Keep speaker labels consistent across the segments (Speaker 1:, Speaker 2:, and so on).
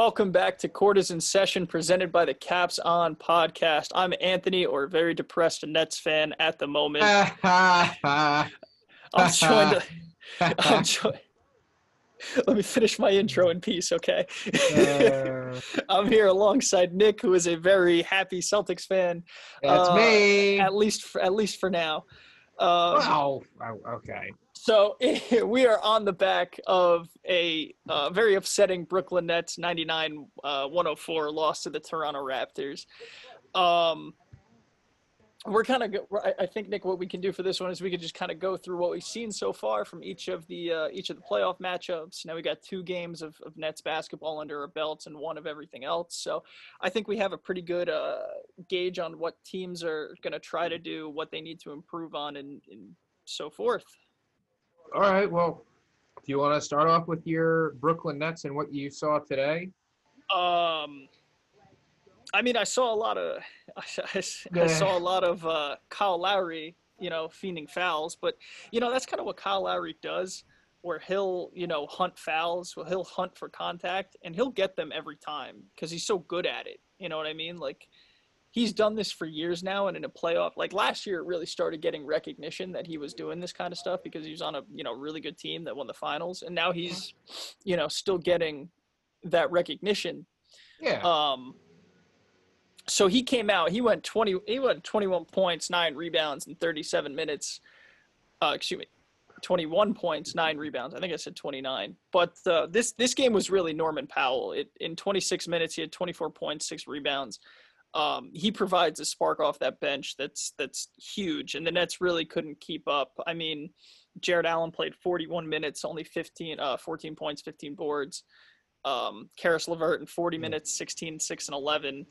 Speaker 1: Welcome back to Quarters in Session, presented by the Caps On podcast. I'm Anthony, or very depressed Nets fan at the moment. I'm joined. I'm joined. Let me finish my intro in peace, okay?
Speaker 2: Uh,
Speaker 1: I'm here alongside Nick, who is a very happy Celtics fan.
Speaker 2: That's
Speaker 1: Uh,
Speaker 2: me.
Speaker 1: At least, for, at least for now. Um,
Speaker 2: Wow. Oh, okay.
Speaker 1: So we are on the back of a uh, very upsetting Brooklyn Nets 99 uh, 104 loss to the Toronto Raptors. Um, we're kind of, I think, Nick, what we can do for this one is we could just kind of go through what we've seen so far from each of the uh, each of the playoff matchups. Now we got two games of, of Nets basketball under our belts and one of everything else. So I think we have a pretty good uh, gauge on what teams are going to try to do, what they need to improve on, and, and so forth.
Speaker 2: All right. Well, do you want to start off with your Brooklyn Nets and what you saw today?
Speaker 1: Um, I mean, I saw a lot of, I,
Speaker 2: Yeah.
Speaker 1: saw a lot of uh, Kyle Lowry, you know, fiending fouls. But you know, that's kind of what Kyle Lowry does, where he'll, you know, hunt fouls. Well, he'll hunt for contact, and he'll get them every time because he's so good at it. You know what I mean? Like, he's done this for years now, and in a playoff, like last year, it really started getting recognition that he was doing this kind of stuff because he was on a, you know, really good team that won the finals, and now he's, you know, still getting that recognition
Speaker 2: Yeah.
Speaker 1: um, so he came out. He went twenty. He went twenty-one points, nine rebounds in thirty-seven minutes. Uh, excuse me, twenty-one points, nine rebounds. I think I said twenty-nine. But uh, this this game was really Norman Powell. It, in twenty-six minutes, he had twenty-four points, six rebounds. Um, he provides a spark off that bench that's that's huge, and the Nets really couldn't keep up. I mean, Jarrett Allen played 41 minutes, only 15, uh, 14 points, 15 boards um, Caris LeVert in 40 minutes, 16, 6, and 11.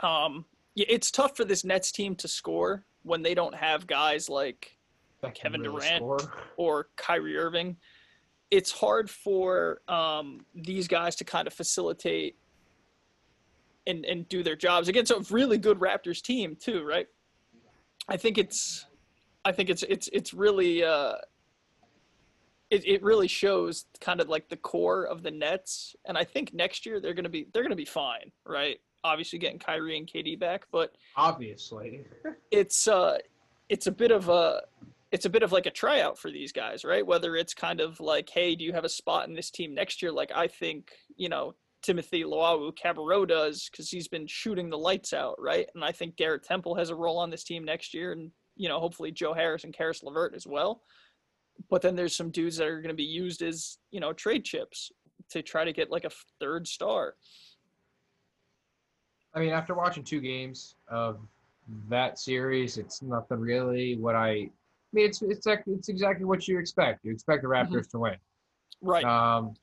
Speaker 1: Um, yeah, it's tough for this Nets team to score when they don't have guys like Kevin
Speaker 2: really
Speaker 1: Durant.
Speaker 2: score.
Speaker 1: or Kyrie Irving. It's hard for um, these guys to kind of facilitate and, and do their jobs against a really good Raptors team too, right? I think it's, I think it's it's it's really uh, it, it really shows kind of like the core of the Nets, and I think next year they're gonna be they're gonna be fine, right? Obviously getting Kyrie and KD back, but
Speaker 2: Obviously.
Speaker 1: it's uh it's a bit of a it's a bit of like a tryout for these guys, right? Whether it's kind of like, hey, do you have a spot in this team next year? Like I think, you know, Timothé Luwawu-Cabarrot does because he's been shooting the lights out, right? And I think Garrett Temple has a role on this team next year, and you know, hopefully Joe Harris and Caris LeVert as well. But then there's some dudes that are going to be used as you know trade chips to try to get like a third star.
Speaker 2: I mean, after watching two games of that series, it's nothing really what I. I mean, it's it's it's exactly what you expect. You expect the Raptors to win.
Speaker 1: Right.
Speaker 2: Um,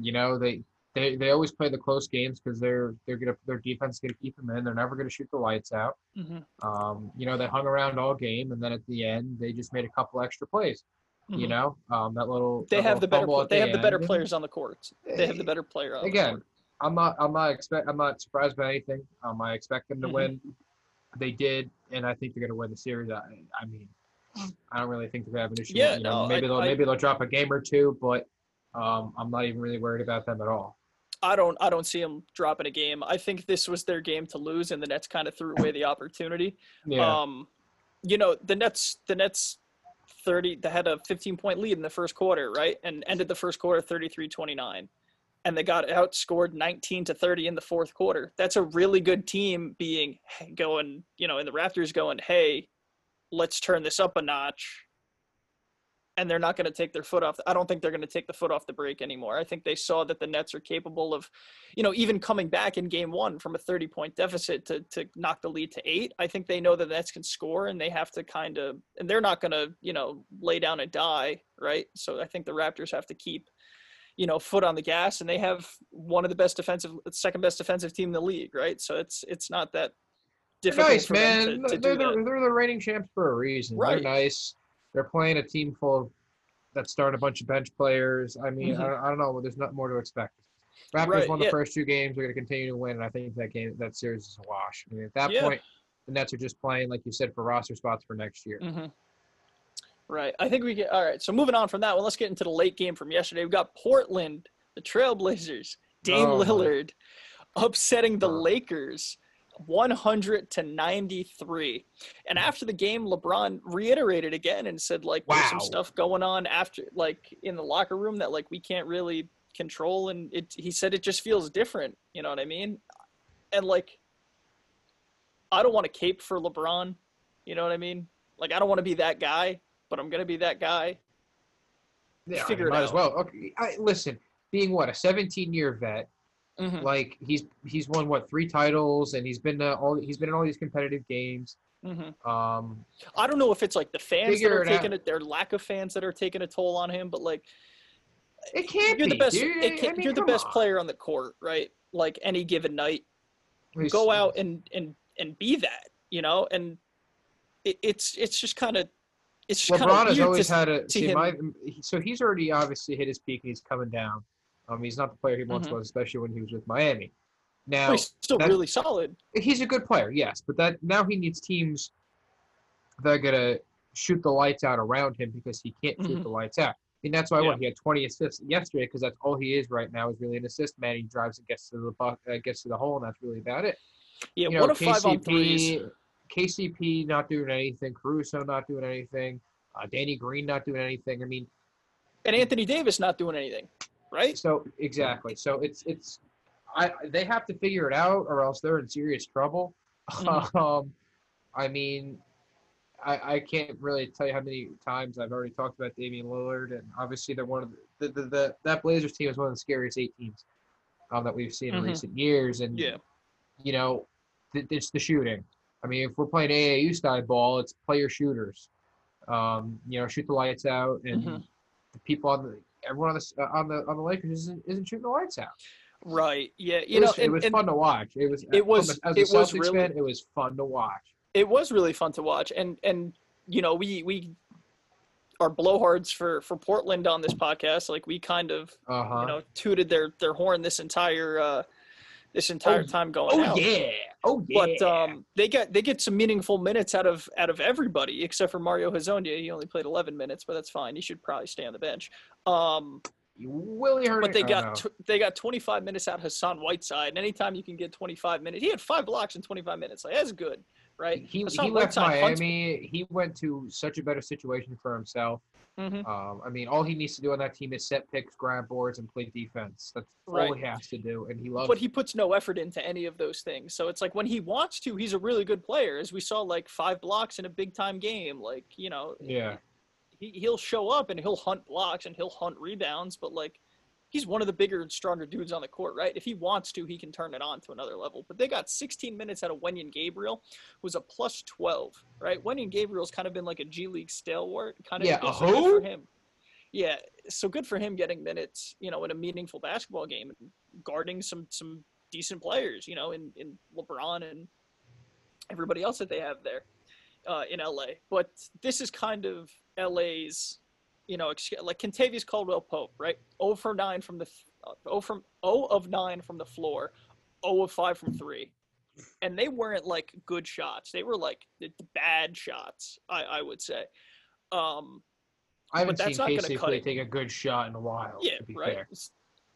Speaker 2: you know they they they always play the close games because they're they're gonna their defense is gonna keep them in. They're never gonna shoot the lights out.
Speaker 1: hmm
Speaker 2: Um, you know, they hung around all game, and then at the end, they just made a couple extra plays. You know, um, that little
Speaker 1: they
Speaker 2: that
Speaker 1: have
Speaker 2: little
Speaker 1: the better.
Speaker 2: fumble
Speaker 1: pl-
Speaker 2: at
Speaker 1: They have the better players on the court. They have the better player on the
Speaker 2: Again,
Speaker 1: court.
Speaker 2: I'm not, I'm not expect, I'm not surprised by anything. Um, I expect them to
Speaker 1: Mhm.
Speaker 2: win. They did, and I think they're going to win the series. I, I mean, I don't really think they're to have an issue.
Speaker 1: Yeah,
Speaker 2: you know,
Speaker 1: no,
Speaker 2: maybe
Speaker 1: I-
Speaker 2: they'll,
Speaker 1: I-
Speaker 2: maybe they'll drop a game or two, but um, I'm not even really worried about them at all.
Speaker 1: I don't I don't see them dropping a game. I think this was their game to lose, and the Nets kind of threw away the opportunity.
Speaker 2: Yeah,
Speaker 1: Um, you know the Nets the Nets thirty they had a 15 point lead in the first quarter, right, and ended the first quarter 33-29, and they got outscored 19 to 30 in the fourth quarter. That's a really good team being going you know, and the Raptors going, hey, let's turn this up a notch. And they're not going to take their foot off. I don't think they're going to take the foot off the brake anymore. I think they saw that the Nets are capable of, you know, even coming back in game one from a 30 point deficit to, to knock the lead to eight. I think they know that the Nets can score and they have to kind of, and they're not going to, you know, lay down and die, right? So I think the Raptors have to keep, you know, foot on the gas and they have one of the best defensive, second best defensive team in the league, right? So it's, it's not that
Speaker 2: they're nice, man.
Speaker 1: to, to
Speaker 2: they're, the, they're the reigning champs for a reason.
Speaker 1: Right.
Speaker 2: They're nice. They're playing a team full of that start a bunch of bench players. I mean,
Speaker 1: Mhm.
Speaker 2: I, don't- I don't know. There's not more to expect. Raptors
Speaker 1: Right,
Speaker 2: won the
Speaker 1: yeah.
Speaker 2: first two games. They're going to continue to win, and I think that game, that series is a wash. I mean, at that
Speaker 1: Yeah.
Speaker 2: point, the Nets are just playing, like you said, for roster spots for next year.
Speaker 1: hmm Right. I think we get all right. So moving on from that one, let's get into the late game from yesterday. We've got Portland, the Trailblazers, Dame
Speaker 2: Oh.
Speaker 1: Lillard upsetting the
Speaker 2: Oh.
Speaker 1: Lakers 100 to 93. And mm. after the game, LeBron reiterated again and said, like, there's some stuff going on after, like, in the locker room that, like, we can't really control. And it, he said it just feels different. You know what I mean? And, like, I don't want to cape for LeBron. You know what I mean? Like, I don't want to be that guy, but I'm going to be that guy.
Speaker 2: Yeah,
Speaker 1: Figure it
Speaker 2: might as well. Okay, I, listen, being what a 17 year vet,
Speaker 1: Mhm.
Speaker 2: like he's he's won what three titles, and he's been uh, all he's been in all these competitive games.
Speaker 1: Mhm.
Speaker 2: Um,
Speaker 1: I don't know if it's like the fans that are
Speaker 2: it
Speaker 1: taking
Speaker 2: out.
Speaker 1: it, their lack of fans that are taking a toll on him, but like
Speaker 2: it can't
Speaker 1: you're
Speaker 2: be.
Speaker 1: the best. it can't,
Speaker 2: I mean,
Speaker 1: you're the best
Speaker 2: on.
Speaker 1: player on the court, right? Like any given night,
Speaker 2: He's-
Speaker 1: go out and and and be that, you know. And it, it's it's just kind of it's
Speaker 2: LeBron
Speaker 1: of
Speaker 2: has always
Speaker 1: to,
Speaker 2: had a
Speaker 1: see
Speaker 2: see my so he's already obviously hit his peak and he's coming down. Um, he's not the player he once
Speaker 1: Mhm.
Speaker 2: was, especially when he was with Miami. Now
Speaker 1: he's still
Speaker 2: that-
Speaker 1: really solid.
Speaker 2: he's a good player, yes, but that now he needs teams that are gonna shoot the lights out around him because he can't shoot
Speaker 1: Mhm.
Speaker 2: the lights out. And that's why
Speaker 1: Yeah.
Speaker 2: what he had 20 assists yesterday because that's all he is right now is really an assist man. He drives and gets to the buck, uh, gets to the hole, and that's really about it.
Speaker 1: Yeah,
Speaker 2: you know,
Speaker 1: one of five on threes.
Speaker 2: KCP, KCP not doing anything, Caruso not doing anything, uh, Danny Green not doing anything. I mean,
Speaker 1: and Anthony Davis not doing anything, right?
Speaker 2: so exactly. So it's it's I they have to figure it out or else they're in serious trouble.
Speaker 1: Mhm.
Speaker 2: Um, I mean, I I can't really tell you how many times I've already talked about Damian Lillard, and obviously they're one of the the, the, the that Blazers team is one of the scariest eight teams um, that we've seen in
Speaker 1: Mhm.
Speaker 2: recent years, and
Speaker 1: Yeah.
Speaker 2: you know, th- it's the shooting. I mean, if we're playing AAU style ball, it's player shooters. Um, you know, shoot the lights out, and
Speaker 1: Mhm.
Speaker 2: the people on the everyone on the uh, on the on the Lakers isn't isn't shooting the lights out.
Speaker 1: Right. Yeah. You
Speaker 2: It
Speaker 1: know,
Speaker 2: was, it was
Speaker 1: and-
Speaker 2: fun to watch. It was.
Speaker 1: It was-
Speaker 2: as a
Speaker 1: it was
Speaker 2: Celtics
Speaker 1: really-
Speaker 2: fan, it was fun to watch.
Speaker 1: it was really fun to watch and and you know we we are blowhards for for portland on this podcast like we kind of
Speaker 2: Uh huh.
Speaker 1: you know tooted their their horn this entire uh this entire
Speaker 2: Oh,
Speaker 1: time going
Speaker 2: oh
Speaker 1: out
Speaker 2: yeah. Oh yeah.
Speaker 1: but um they get they get some meaningful minutes out of out of everybody except for mario hezonja he only played 11 minutes but that's fine he should probably stay on the bench um
Speaker 2: Willie Hurd.
Speaker 1: but they
Speaker 2: oh,
Speaker 1: got
Speaker 2: no.
Speaker 1: tw- they got 25 minutes out of Hassan Whiteside, and anytime you can get 25 minutes, he had five blocks in 25 minutes. Like that's good, right?
Speaker 2: He,
Speaker 1: Hassan
Speaker 2: he left
Speaker 1: Whiteside hunts-
Speaker 2: Miami. He went to such a better situation for himself.
Speaker 1: Mhm.
Speaker 2: Um, I mean, all he needs to do on that team is set picks, grab boards, and play defense. That's all
Speaker 1: Right.
Speaker 2: he has to do, and he loves.
Speaker 1: but he puts no effort into any of those things. So it's like when he wants to, he's a really good player. As we saw, like five blocks in a big time game. Like you know,
Speaker 2: Yeah.
Speaker 1: he he'll show up and he'll hunt blocks and he'll hunt rebounds. But like, he's one of the bigger and stronger dudes on the court, right? If he wants to, he can turn it on to another level. But they got 16 minutes out of Wenyen Gabriel, who's a plus 12, right? Wenyen Gabriel's kind of been like a G League stalwart, kind of
Speaker 2: Yeah, a
Speaker 1: good
Speaker 2: who?
Speaker 1: for him. Yeah, so good for him getting minutes, you know, in a meaningful basketball game and guarding some some decent players, you know, in in LeBron and everybody else that they have there uh, in LA. But this is kind of LA's, you know, like Kentavious Caldwell Pope, right? 0 for 9 from the f- uh, 0 from 0 of 9 from the floor, 0 of 5 from 3. And they weren't like good shots. They were like bad shots, I, I would say. Um,
Speaker 2: I haven't
Speaker 1: that's
Speaker 2: seen Casey play take a good shot in a while.
Speaker 1: yeah, right.
Speaker 2: fair.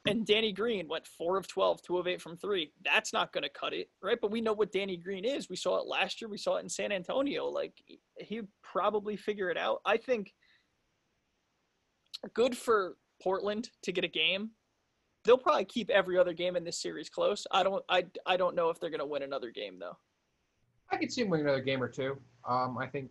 Speaker 1: And Danny Green went four of 12, two of eight from three. That's not going to cut it, right? But we know what Danny Green is. We saw it last year. We saw it in San Antonio. Like he- he'd probably figure it out. I think good for Portland to get a game. They'll probably keep every other game in this series close. I don't. I. I don't know if they're going to win another game though.
Speaker 2: I could see them winning another game or two. Um, I think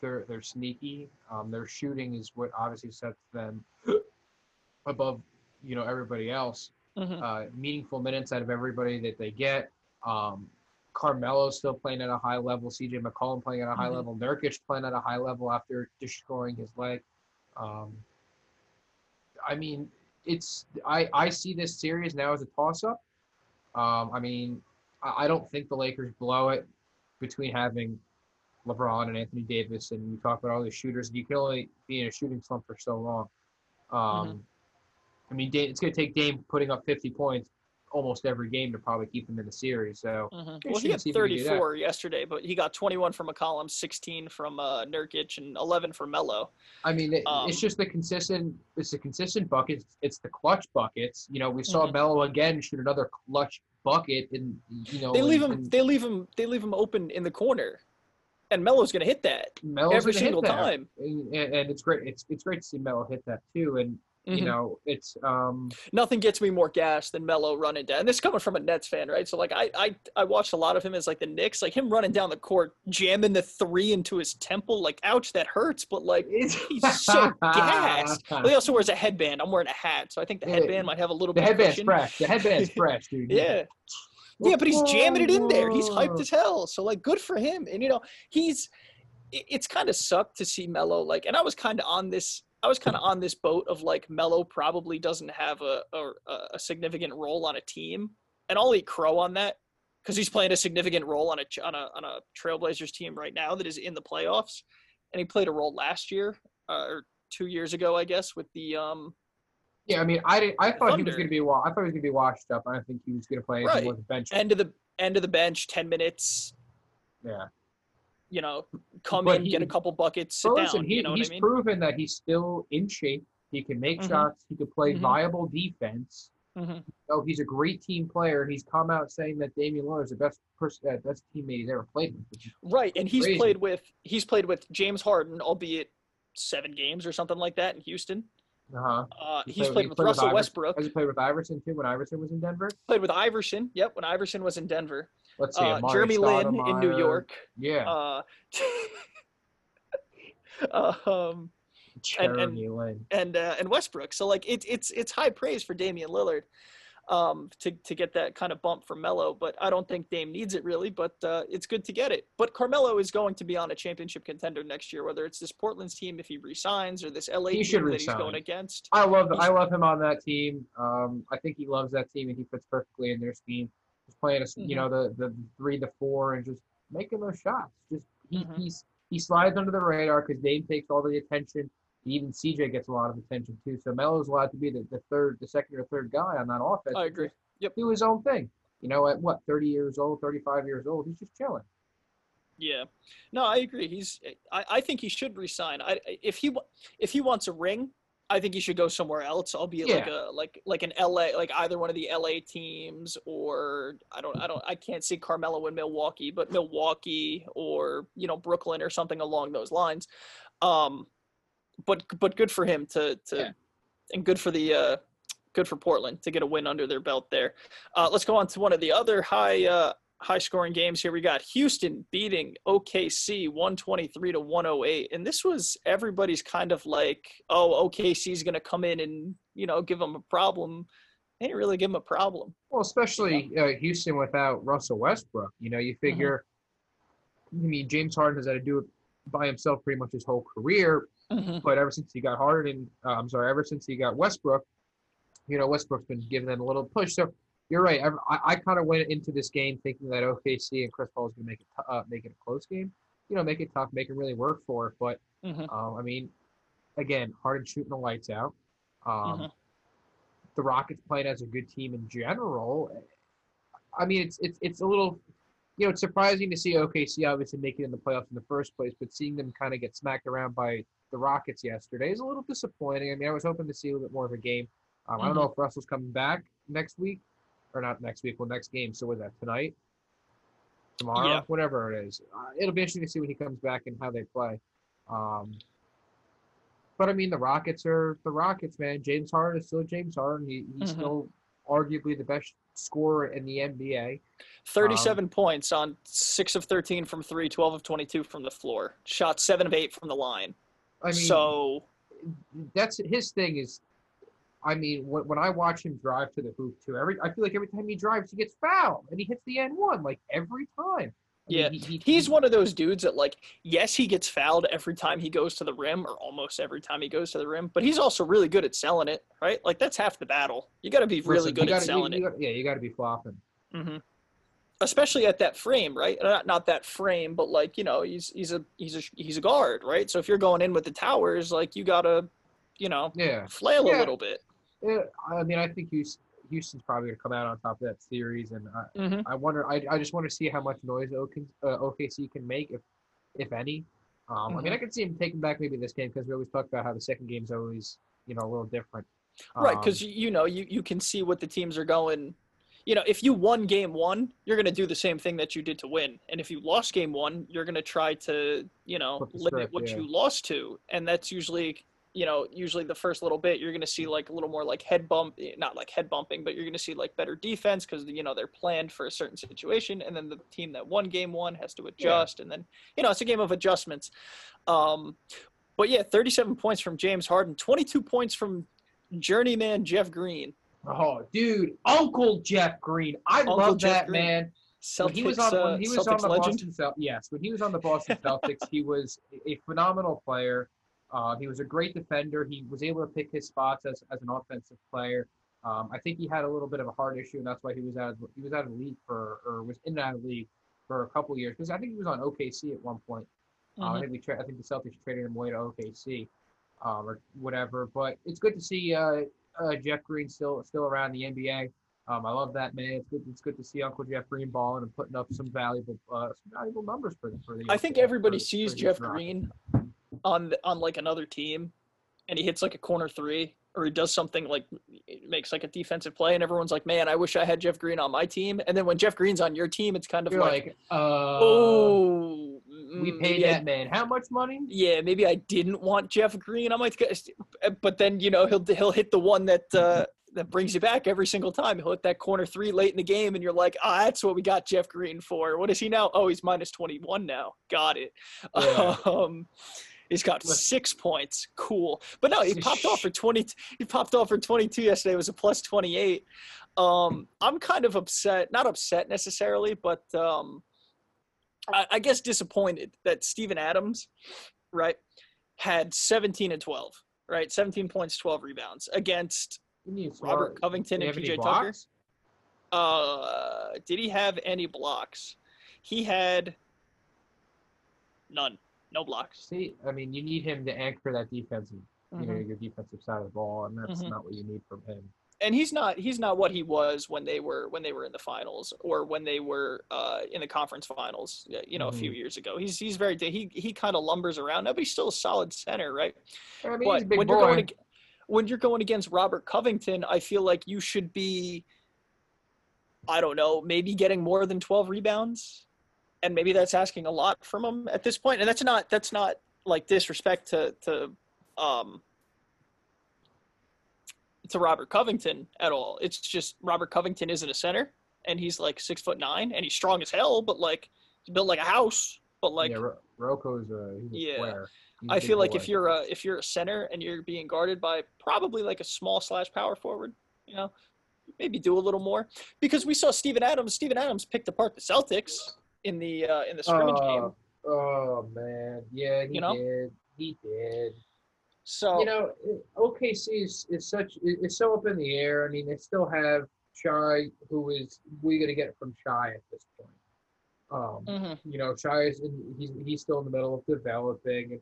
Speaker 2: they're they're sneaky. Um, their shooting is what obviously sets them above, you know, everybody else.
Speaker 1: Mhm.
Speaker 2: Uh, meaningful minutes out of everybody that they get. Um, Carmelo's still playing at a high level. CJ McCollum playing at a high
Speaker 1: Mhm.
Speaker 2: level. Nurkic playing at a high level after destroying his leg. Um, I mean, it's I I see this series now as a toss up. Um, I mean, I, I don't think the Lakers blow it between having LeBron and Anthony Davis, and you talk about all these shooters. You can only be in a shooting slump for so long. Um, I mean, it's going to take Dame putting up 50 points almost every game to probably keep them in the series. So
Speaker 1: Mhm. Well, he
Speaker 2: to
Speaker 1: had
Speaker 2: see if he can do that.
Speaker 1: 34 yesterday, but he got 21 from McCollum, 16 from uh, Nurkic, and 11 from Melo.
Speaker 2: I mean, it,
Speaker 1: Um,
Speaker 2: it's just the consistent. It's the consistent buckets. It's the clutch buckets. You know, we saw
Speaker 1: Mhm.
Speaker 2: Melo again shoot another clutch bucket, and you know
Speaker 1: They leave
Speaker 2: and-
Speaker 1: him.
Speaker 2: and
Speaker 1: They leave him. They leave him open in the corner, and Melo's gonna hit that
Speaker 2: Melo's
Speaker 1: every single time.
Speaker 2: And, and it's great. It's it's great to see Melo hit that too. And you
Speaker 1: Mhm.
Speaker 2: know, it's um
Speaker 1: Nothing gets me more gas than Melo running down. And this is coming from a Nets fan, right? So like I, I I watched a lot of him as like the Knicks, like him running down the court, jamming the three into his temple. Like, ouch, that hurts. But like he's so gassed. Well, he also wears a headband. I'm wearing a hat, so I think the headband might have a little
Speaker 2: the
Speaker 1: bit of
Speaker 2: headband's
Speaker 1: cushion.
Speaker 2: fresh. The headband's fresh, dude.
Speaker 1: Yeah. Yeah, but he's jamming it in there. He's hyped as hell. So like, good for him. And you know, he's. It's kind of sucked to see Melo like, and I was kind of on this. I was kind of on this boat of like Melo probably doesn't have a, a a significant role on a team, and I'll eat crow on that because he's playing a significant role on a on a on a Trailblazers team right now that is in the playoffs, and he played a role last year uh, or two years ago, I guess, with the um
Speaker 2: Yeah, I mean, I didn't. I thought he was going to be. wa- I thought he was going to be washed up. I don't think he was going to play
Speaker 1: Right.
Speaker 2: bench.
Speaker 1: end of the end of the bench, ten minutes,
Speaker 2: yeah.
Speaker 1: You know, come
Speaker 2: But
Speaker 1: in,
Speaker 2: he-
Speaker 1: get a couple buckets, sit down.
Speaker 2: he,
Speaker 1: you know what
Speaker 2: he's
Speaker 1: I mean?
Speaker 2: proven that he's still in shape. He can make
Speaker 1: Mhm.
Speaker 2: shots. He can play
Speaker 1: Mhm.
Speaker 2: viable defense.
Speaker 1: Mhm.
Speaker 2: Oh, he's a great team player. He's come out saying that Damian Lillard is the best person, uh, best teammate he's ever played with.
Speaker 1: Right, and he's
Speaker 2: Crazy.
Speaker 1: played with he's played with James Harden, albeit seven games or something like that in Houston.
Speaker 2: Uh-huh.
Speaker 1: Uh,
Speaker 2: He
Speaker 1: he's
Speaker 2: played-
Speaker 1: played with
Speaker 2: played with
Speaker 1: Russell
Speaker 2: Iverson.
Speaker 1: Westbrook.
Speaker 2: Has he played with Iverson too when Iverson was in Denver?
Speaker 1: Played with Iverson. Yep, when Iverson was in Denver.
Speaker 2: Let's see.
Speaker 1: Uh, Jeremy Lin in New York.
Speaker 2: Yeah.
Speaker 1: Uh, um, and-
Speaker 2: Lin.
Speaker 1: and uh, and Westbrook. So like it's it's it's high praise for Damian Lillard um, to to get that kind of bump from Melo. But I don't think Dame needs it really. But uh, it's good to get it. But Carmelo is going to be on a championship contender next year, whether it's this Portland's team if he resigns or this LA
Speaker 2: He
Speaker 1: team that he's going against.
Speaker 2: I love I love him on that team. Um, I think he loves that team and he fits perfectly in their scheme. Just playing a, you
Speaker 1: Mhm.
Speaker 2: know the the three the four and just making those shots. Just he
Speaker 1: Mhm.
Speaker 2: he's he slides under the radar because Dame takes all the attention. Even CJ gets a lot of attention too. So Melo's allowed to be the, the third, the second or third guy on that offense.
Speaker 1: I agree. Yep.
Speaker 2: Do his own thing. You know, at what, 30 years old, 35 years old, he's just chilling.
Speaker 1: Yeah, no, I agree. He's I, I think he should resign. I if he if he wants a ring, I think he should go somewhere else. Albeit like a like like an LA like either one of the LA teams or I don't I don't I can't see Carmelo in Milwaukee, but Milwaukee or you know Brooklyn or something along those lines. Um, but but good for him to to
Speaker 2: Yeah.
Speaker 1: and good for the uh good for Portland to get a win under their belt there. Uh, let's go on to one of the other high uh, high scoring games here. We got Houston beating OKC 123 to 108. And this was everybody's kind of like, oh, OKC's going to come in and, you know, give them a problem. They didn't really give them a problem.
Speaker 2: Well, especially uh, Houston without Russell Westbrook. You know, you
Speaker 1: Mm-hmm.
Speaker 2: figure, I mean, James Harden has had to do it by himself pretty much his whole career. But ever since he got Harden, uh, I'm sorry, ever since he got Westbrook, you know, Westbrook's been giving them a little push. So you're right. I, I, kind of went into this game thinking that OKC and Chris Paul was going to make it, t- uh, make it a close game. You know, make it tough, make it really work for it. But
Speaker 1: Mhm.
Speaker 2: um, I mean, again, Harden shooting the lights out. Um,
Speaker 1: Mhm.
Speaker 2: The Rockets playing as a good team in general. I mean, it's it's it's a little, you know, it's surprising to see OKC obviously make it in the playoffs in the first place, but seeing them kind of get smacked around by the Rockets yesterday is a little disappointing. I mean, I was hoping to see a little bit more of a game. Um, I don't know if Russell's coming back next week or not next week. Well, next game. So was that tonight? Tomorrow,
Speaker 1: Yeah.
Speaker 2: whatever it is. Uh, it'll be interesting to see when he comes back and how they play. Um, but I mean, the Rockets are the Rockets, man. James Harden is still James Harden. He, he's
Speaker 1: Mhm.
Speaker 2: still arguably the best scorer in the NBA.
Speaker 1: 37 points on 6 of 13 from 3, 12 of 22 from the floor. Shot 7 of 8 from the line.
Speaker 2: I mean,
Speaker 1: so,
Speaker 2: that's his thing. Is I mean, when, when I watch him drive to the hoop too, every I feel like every time he drives, he gets fouled and he hits the N one like every time. I mean,
Speaker 1: Yeah,
Speaker 2: he- he-
Speaker 1: he's
Speaker 2: he-
Speaker 1: one of those dudes that like yes he gets fouled every time he goes to the rim or almost every time he goes to the rim but he's also really good at selling it right like that's half the battle you got to be really
Speaker 2: listen,
Speaker 1: good at
Speaker 2: gotta-
Speaker 1: selling
Speaker 2: you-
Speaker 1: it
Speaker 2: you gotta- yeah, you got to be flopping.
Speaker 1: Mm-hmm. especially at that frame right not, not that frame but like you know he's he's a he's a he's a guard right so if you're going in with the towers like you gotta you know
Speaker 2: Yeah.
Speaker 1: flail
Speaker 2: Yeah.
Speaker 1: a little bit
Speaker 2: Yeah, I mean, I think Houston's probably gonna come out on top of that series, and I,
Speaker 1: Mhm.
Speaker 2: I wonder. I, I just want to see how much noise uh, OKC can make, if if any. Um, I mean, I can see him taking back maybe this game because we always talk about how the second game's always you know a little different.
Speaker 1: Right,
Speaker 2: Um,
Speaker 1: because you know you you can see what the teams are going. You know, if you won game one, you're going to do the same thing that you did to win, and if you lost game one, you're going to try to you know limit
Speaker 2: script,
Speaker 1: what
Speaker 2: yeah.
Speaker 1: you lost to, and that's usually you know usually the first little bit you're going to see like a little more like head bump, eh, not like head bumping, but you're going to see like better defense because you know they're planned for a certain situation, and then the team that won game one has to adjust, and then you know it's a game of adjustments. Um, but yeah, 37 points from James Harden, 22 points from journeyman Jeff Green.
Speaker 2: Oh, dude, Uncle Jeff Green. I
Speaker 1: Uncle
Speaker 2: love
Speaker 1: Jeff
Speaker 2: that
Speaker 1: Green.
Speaker 2: man.
Speaker 1: Celtics,
Speaker 2: when he was on,
Speaker 1: uh,
Speaker 2: he was on the
Speaker 1: legend.
Speaker 2: Boston Celtics. yes, when he was on the Boston Celtics, he was a phenomenal player. Uh, he was a great defender. He was able to pick his spots as, as an offensive player. Um, I think he had a little bit of a heart issue, and that's why he was out of he was out of the league for or was in and out of the league for a couple of years. Because I think he was on OKC at one point. Uh, I
Speaker 1: Mhm.
Speaker 2: think we tra- I think the Celtics traded him away to OKC, um, or whatever. But it's good to see uh, uh, Jeff Green still still around the NBA. Um, I love that man. It's good. It's good to see Uncle Jeff Green balling and putting up some valuable uh, some valuable numbers for the for the.
Speaker 1: I think everybody
Speaker 2: for-
Speaker 1: sees
Speaker 2: for
Speaker 1: Jeff. Green on on like another team, and he hits like a corner three, or he does something like makes like a defensive play, and everyone's like, "Man, I wish I had Jeff Green on my team." And then when Jeff Green's on your team, it's kind of
Speaker 2: You're
Speaker 1: like,
Speaker 2: like, uh,
Speaker 1: "Oh,
Speaker 2: we
Speaker 1: mm,
Speaker 2: paid
Speaker 1: I-
Speaker 2: that man how much money?
Speaker 1: yeah, maybe I didn't want Jeff Green on my." But then you know he'll he'll hit the one that uh, that brings you back every single time. He'll hit that corner three late in the game, and you're like, "Ah, that's what we got Jeff Green for." What is he now? Oh, he's minus twenty one now. Got it.
Speaker 2: Yeah.
Speaker 1: Um, he's got six points. Cool. But no, he popped off for twenty. He popped off for twenty two yesterday. It was a plus twenty eight. Um, I'm kind of upset. Not upset necessarily, but um, I, I guess disappointed that Steven Adams, right, had 17 and 12, right, 17 points, 12 rebounds against Robert Covington and PJ Tucker. Uh, did he have any blocks? He had none. No blocks.
Speaker 2: See, I mean, you need him to anchor that defensive, you know,
Speaker 1: Mhm.
Speaker 2: your defensive side of the ball, and that's
Speaker 1: Mhm.
Speaker 2: not what you need from him.
Speaker 1: And he's not he's not what he was when they were when they were in the finals or when they were uh, in the conference finals. You know, a few
Speaker 2: Mm-hmm.
Speaker 1: years ago. He's he's very he he kind of lumbers around. now, but he's still a solid center, right?
Speaker 2: I mean, he's a big
Speaker 1: when
Speaker 2: boy.
Speaker 1: you're going when you're going against Robert Covington, I feel like you should be I don't know, maybe getting more than 12 rebounds. And maybe that's asking a lot from him at this point. And that's not that's not like disrespect to to um to Robert Covington at all. It's just Robert Covington isn't a center and he's like six foot nine and he's strong as hell, but like he's built like a house. But like
Speaker 2: yeah, Ro- Rocco's a, he's
Speaker 1: Yeah.
Speaker 2: square. He's a
Speaker 1: I feel like
Speaker 2: boy.
Speaker 1: if you're a if you're a center and you're being guarded by probably like a small slash power forward, you know, maybe do a little more because we saw Steven Adams. Steven Adams picked apart the Celtics in the uh, in the scrimmage game.
Speaker 2: Oh, Oh man, yeah, he
Speaker 1: You know?
Speaker 2: did. He did.
Speaker 1: So
Speaker 2: You know, OKC is, is such it's so up in the air. I mean, they still have Shai, who is we gonna get from Shai at this point. Um,
Speaker 1: mhm.
Speaker 2: you know, Shai is in, he's he's still in the middle of developing. And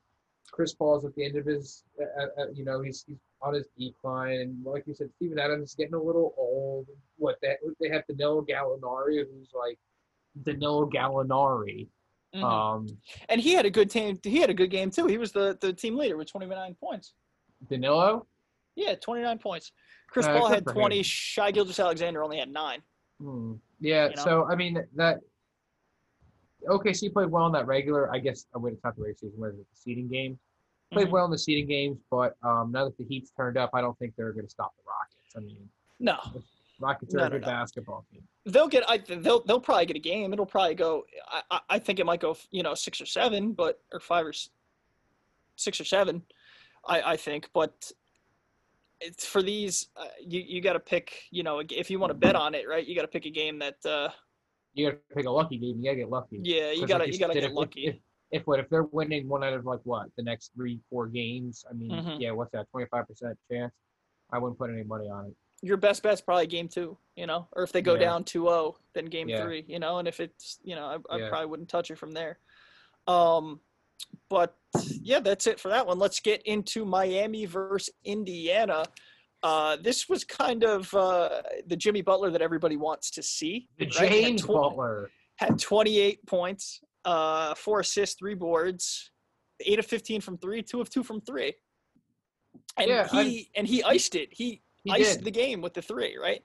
Speaker 2: Chris Paul's at the end of his, uh, uh, you know, he's he's on his decline. And like you said, Steven Adams is getting a little old. What they they have Danilo Gallinari, who's like Danilo Gallinari.
Speaker 1: Mhm.
Speaker 2: Um,
Speaker 1: and he had a good team. He had a good game too. He was the the team leader with 29 points.
Speaker 2: Danilo.
Speaker 1: Yeah, 29 points. Chris
Speaker 2: Uh,
Speaker 1: Paul had
Speaker 2: for him.
Speaker 1: 20. Shai Gilgeous-Alexander only had nine.
Speaker 2: Hmm. Yeah.
Speaker 1: You know?
Speaker 2: So I mean that OKC played well in that regular. I guess I it's not the regular season. What is it? The seeding game. Played
Speaker 1: Mhm.
Speaker 2: well in the seeding games, but um, now that the Heat's turned up, I don't think they're going to stop the Rockets. I mean,
Speaker 1: No,
Speaker 2: Rockets are
Speaker 1: No,
Speaker 2: a good
Speaker 1: no.
Speaker 2: basketball team.
Speaker 1: they'll get. I they'll they'll probably get a game. It'll probably go. I I, think it might go. You know, six or seven, but or five or six or seven. I I think, but it's for these. Uh, you you got to pick. You know, if you want to bet on it, right? You got to pick a game that. Uh,
Speaker 2: You got to pick a lucky game. You got to get lucky.
Speaker 1: yeah, you gotta
Speaker 2: like
Speaker 1: you gotta get
Speaker 2: if-
Speaker 1: lucky.
Speaker 2: If, if what if they're winning one out of like what the next three four games? I mean,
Speaker 1: Mhm.
Speaker 2: yeah, what's that? Twenty five percent chance. I wouldn't put any money on it.
Speaker 1: Your best bet's probably game two. You know, or if they go
Speaker 2: Yeah.
Speaker 1: down 2-0, then game
Speaker 2: Yeah.
Speaker 1: three. You know, and if it's you know, I, I
Speaker 2: Yeah.
Speaker 1: probably wouldn't touch it from there. Um, but yeah, that's it for that one. Let's get into Miami versus Indiana. Uh, this was kind of uh, the Jimmy Butler that everybody wants to see.
Speaker 2: The
Speaker 1: right? Had
Speaker 2: James
Speaker 1: tw-
Speaker 2: Butler.
Speaker 1: had 28 points, uh, four assists, three boards, eight of 15 from three, two of two from three. And
Speaker 2: Yeah,
Speaker 1: he and he iced it. He,
Speaker 2: He
Speaker 1: iced
Speaker 2: did.
Speaker 1: the game with the three, right?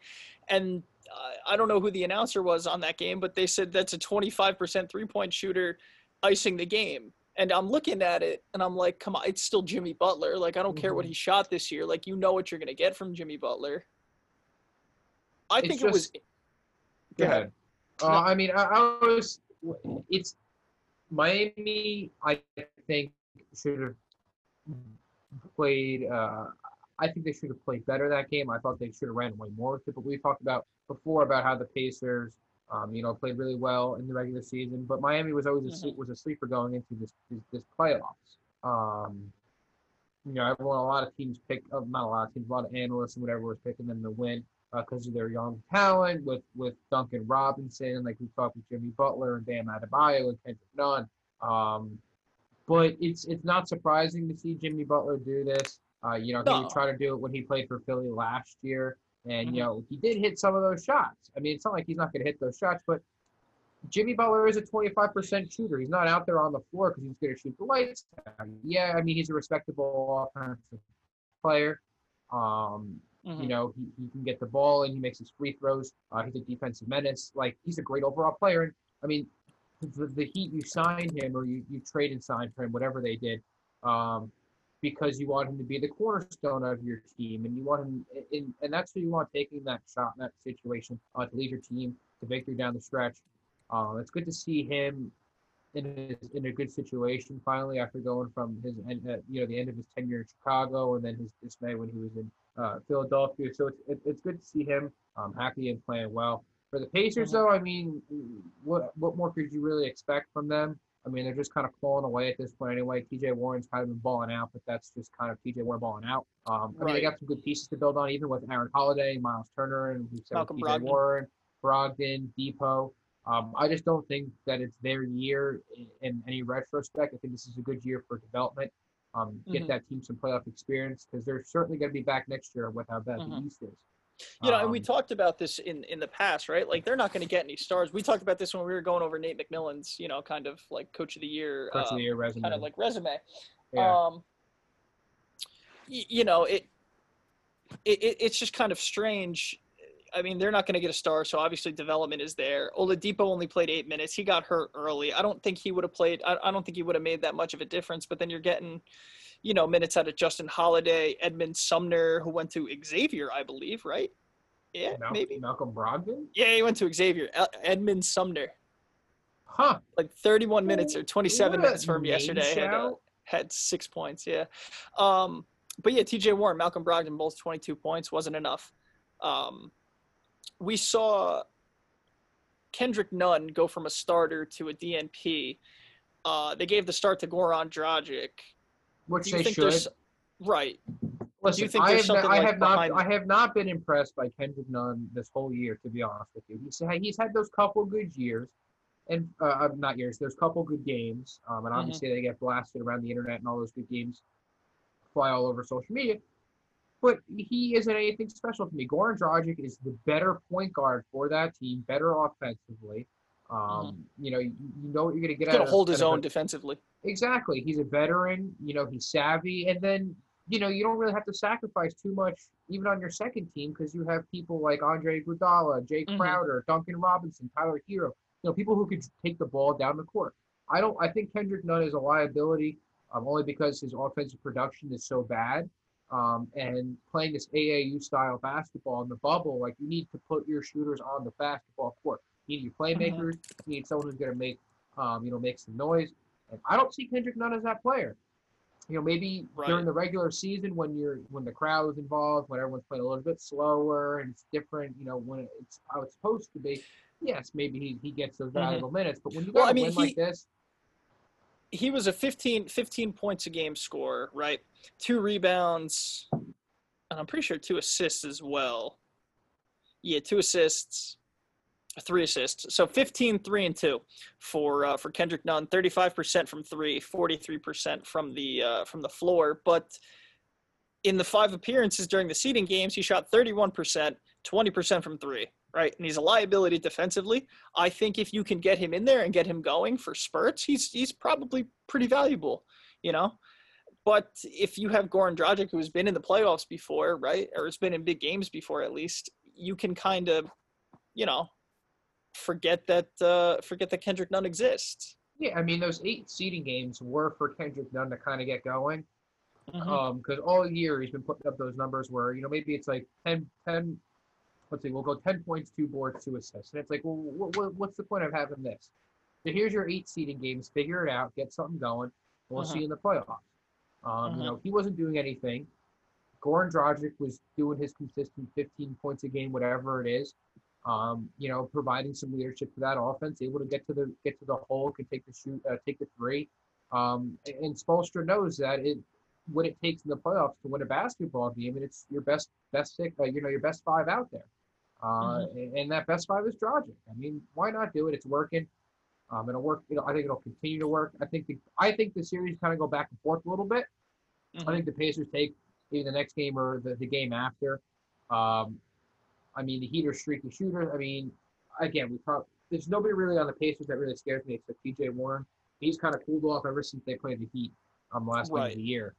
Speaker 1: And uh, I don't know who the announcer was on that game, but they said that's a 25% three point shooter icing the game. And I'm looking at it and I'm like, come on, it's still Jimmy Butler. Like, I don't care what
Speaker 2: Mhm.
Speaker 1: he shot this year. Like, you know what you're going to get from Jimmy Butler. I
Speaker 2: It's
Speaker 1: think it was.
Speaker 2: just- Go ahead. Uh,
Speaker 1: No.
Speaker 2: I mean, I, I was. It's Miami. I think should have played. Uh, I think they should have played better that game. I thought they should have ran away more with it. But we talked about before about how the Pacers, um, you know, played really well in the regular season. But Miami was always a,
Speaker 1: Mhm.
Speaker 2: was a sleeper going into this this, this playoffs. Um, you know, everyone, a lot of teams pick, uh, not a lot of teams, a lot of analysts and whatever was picking them to win because of their young talent with with Duncan Robinson, like we talked with Jimmy Butler and Bam Adebayo and Kendrick Nunn. Um, but it's it's not surprising to see Jimmy Butler do this. Uh, you know, he
Speaker 1: No.
Speaker 2: would try to do it when he played for Philly last year, and
Speaker 1: Mhm.
Speaker 2: you know he did hit some of those shots. I mean, it's not like he's not going to hit those shots, but Jimmy Butler is a 25% shooter. He's not out there on the floor because he's going to shoot the lights. Yeah, I mean he's a respectable offensive player. Um,
Speaker 1: Mhm.
Speaker 2: you know, he, he can get the ball and he makes his free throws. Uh, he's a defensive menace. Like he's a great overall player. And I mean, the, the Heat you signed him or you you trade and signed for him, whatever they did, um, because you want him to be the cornerstone of your team, and you want him, and, and that's who you want taking that shot in that situation uh, to lead your team to victory down the stretch. Uh, it's good to see him in in a good situation finally after going from his uh, you know the end of his tenure in Chicago and then his dismay when he was in uh, Philadelphia. So it's it, it's good to see him um, happy and playing well. For the Pacers, though, I mean, what what more could you really expect from them? I mean, they're just kind of clawing away at this point anyway. TJ Warren's kind of been balling out, but that's just kind of TJ Warren balling out. Um, I mean, they
Speaker 1: Right.
Speaker 2: got some good pieces to build on, even with Aaron Holiday, Miles Turner, and we said TJ
Speaker 1: Brogdon.
Speaker 2: Warren, Brogdon, Depot. Um, I just don't think that it's their year in, in any retrospect. I think this is a good year for development. Um, get
Speaker 1: Mhm.
Speaker 2: that team some playoff experience because they're certainly going to be back next year with how bad
Speaker 1: Mhm.
Speaker 2: the East is.
Speaker 1: You know, and we
Speaker 2: Um,
Speaker 1: talked about this in in the past, right? Like they're not going to get any stars. We talked about this when we were going over Nate McMillan's, you know, kind of like coach of the year,
Speaker 2: Coach of
Speaker 1: um,
Speaker 2: the year resume.
Speaker 1: kind of like resume.
Speaker 2: yeah.
Speaker 1: Um, y- you know, it, it it- it's just kind of strange. I mean, they're not going to get a star, so obviously development is there. Oladipo only played eight minutes. He got hurt early. I don't think he would have played. I, I don't think he would have made that much of a difference. But then you're getting, you know, minutes out of Justin Holiday, Edmond Sumner, who went to Xavier, I believe, right? Yeah,
Speaker 2: Mal-
Speaker 1: maybe.
Speaker 2: Malcolm Brogdon?
Speaker 1: Yeah, he went to Xavier. Edmond Sumner,
Speaker 2: Huh.
Speaker 1: like 31 minutes or 27 minutes for him yesterday. Had, uh, had six points. Yeah. Um, but yeah, T.J. Warren, Malcolm Brogdon, both 22 points wasn't enough. Um, we saw Kendrick Nunn go from a starter to a DNP. Uh, they gave the start to Goran Dragic.
Speaker 2: Which they should.
Speaker 1: right?
Speaker 2: Listen,
Speaker 1: think
Speaker 2: I
Speaker 1: there's
Speaker 2: have, not, I
Speaker 1: like,
Speaker 2: have not, I have not been impressed by Kendrick Nunn this whole year, to be honest with you. He's had, he's had those couple good years, and uh, uh, not years, those couple good games, um, and
Speaker 1: Mhm.
Speaker 2: obviously they get blasted around the internet, and all those good games fly all over social media. But he isn't anything special to me. Goran Dragic is the better point guard for that team, better offensively. Um, You know, you, you know what you're going to get
Speaker 1: He's
Speaker 2: out
Speaker 1: gonna
Speaker 2: of
Speaker 1: hold his own
Speaker 2: a-
Speaker 1: defensively.
Speaker 2: Exactly. He's a veteran. You know, he's savvy, and then you know you don't really have to sacrifice too much, even on your second team, because you have people like Andre Iguodala, Jay
Speaker 1: Mhm.
Speaker 2: Crowder, Duncan Robinson, Tyler Herro. You know, people who could take the ball down the court. I don't. I think Kendrick Nunn is a liability, um, only because his offensive production is so bad. Um, and playing this AAU style basketball in the bubble, like you need to put your shooters on the basketball court. You need your playmakers. You need someone who's going to make, um, you know, make some noise. And I don't see Kendrick Nunn as that player. You know, maybe
Speaker 1: Right.
Speaker 2: during the regular season when you're when the crowd is involved, when everyone's playing a little bit slower and it's different, you know, when it's how it's supposed to be. Yes, maybe he, he gets those valuable minutes, but when you got
Speaker 1: Mm-hmm. Well, I mean,
Speaker 2: win
Speaker 1: he-
Speaker 2: like this,
Speaker 1: he was a 15, 15 points a game scorer, right? Two rebounds, and I'm pretty sure two assists as well. Yeah, two assists, three assists. So 15, three, and two for uh, for Kendrick Nunn. 35% from three, 43% from the uh, from the floor. But in the five appearances during the seeding games, he shot 31%, 20% from three, right? And he's a liability defensively. I think if you can get him in there and get him going for spurts, he's he's probably pretty valuable, you know. But if you have Goran Dragic, who's been in the playoffs before, right, or has been in big games before at least, you can kind of, you know, forget that uh, forget that Kendrick Nunn exists.
Speaker 2: Yeah, I mean those eight seeding games were for Kendrick Nunn to kind of get going.
Speaker 1: Mhm.
Speaker 2: Um, because all year he's been putting up those numbers where you know maybe it's like 10, 10 let's see, we'll go ten points, two boards, two assists, and it's like, well, what, what, what's the point of having this? So here's your eight seeding games. Figure it out, get something going. We'll
Speaker 1: Mhm.
Speaker 2: see you in the playoffs. Um,
Speaker 1: Mhm.
Speaker 2: You know, he wasn't doing anything. Goran Dragic was doing his consistent 15 points a game, whatever it is. Um, you know, providing some leadership to that offense, able to get to the get to the hole, can take the shoot, uh, take the three. Um, and Spoelstra knows that it what it takes in the playoffs to win a basketball game, and it's your best best six, uh, you know, your best five out there. Uh, and, and that best five is Dragic. I mean, why not do it? It's working. Um, it'll work. You know, I think it'll continue to work. I think the I think the series kind of go back and forth a little bit. I
Speaker 1: Mhm.
Speaker 2: think the Pacers take either the next game or the, the game after. Um, I mean, the Heat are streaky shooters. I mean, again, we talk. There's nobody really on the Pacers that really scares me except T.J. Warren. He's kind of cooled off ever since they played the Heat on um last game of the year.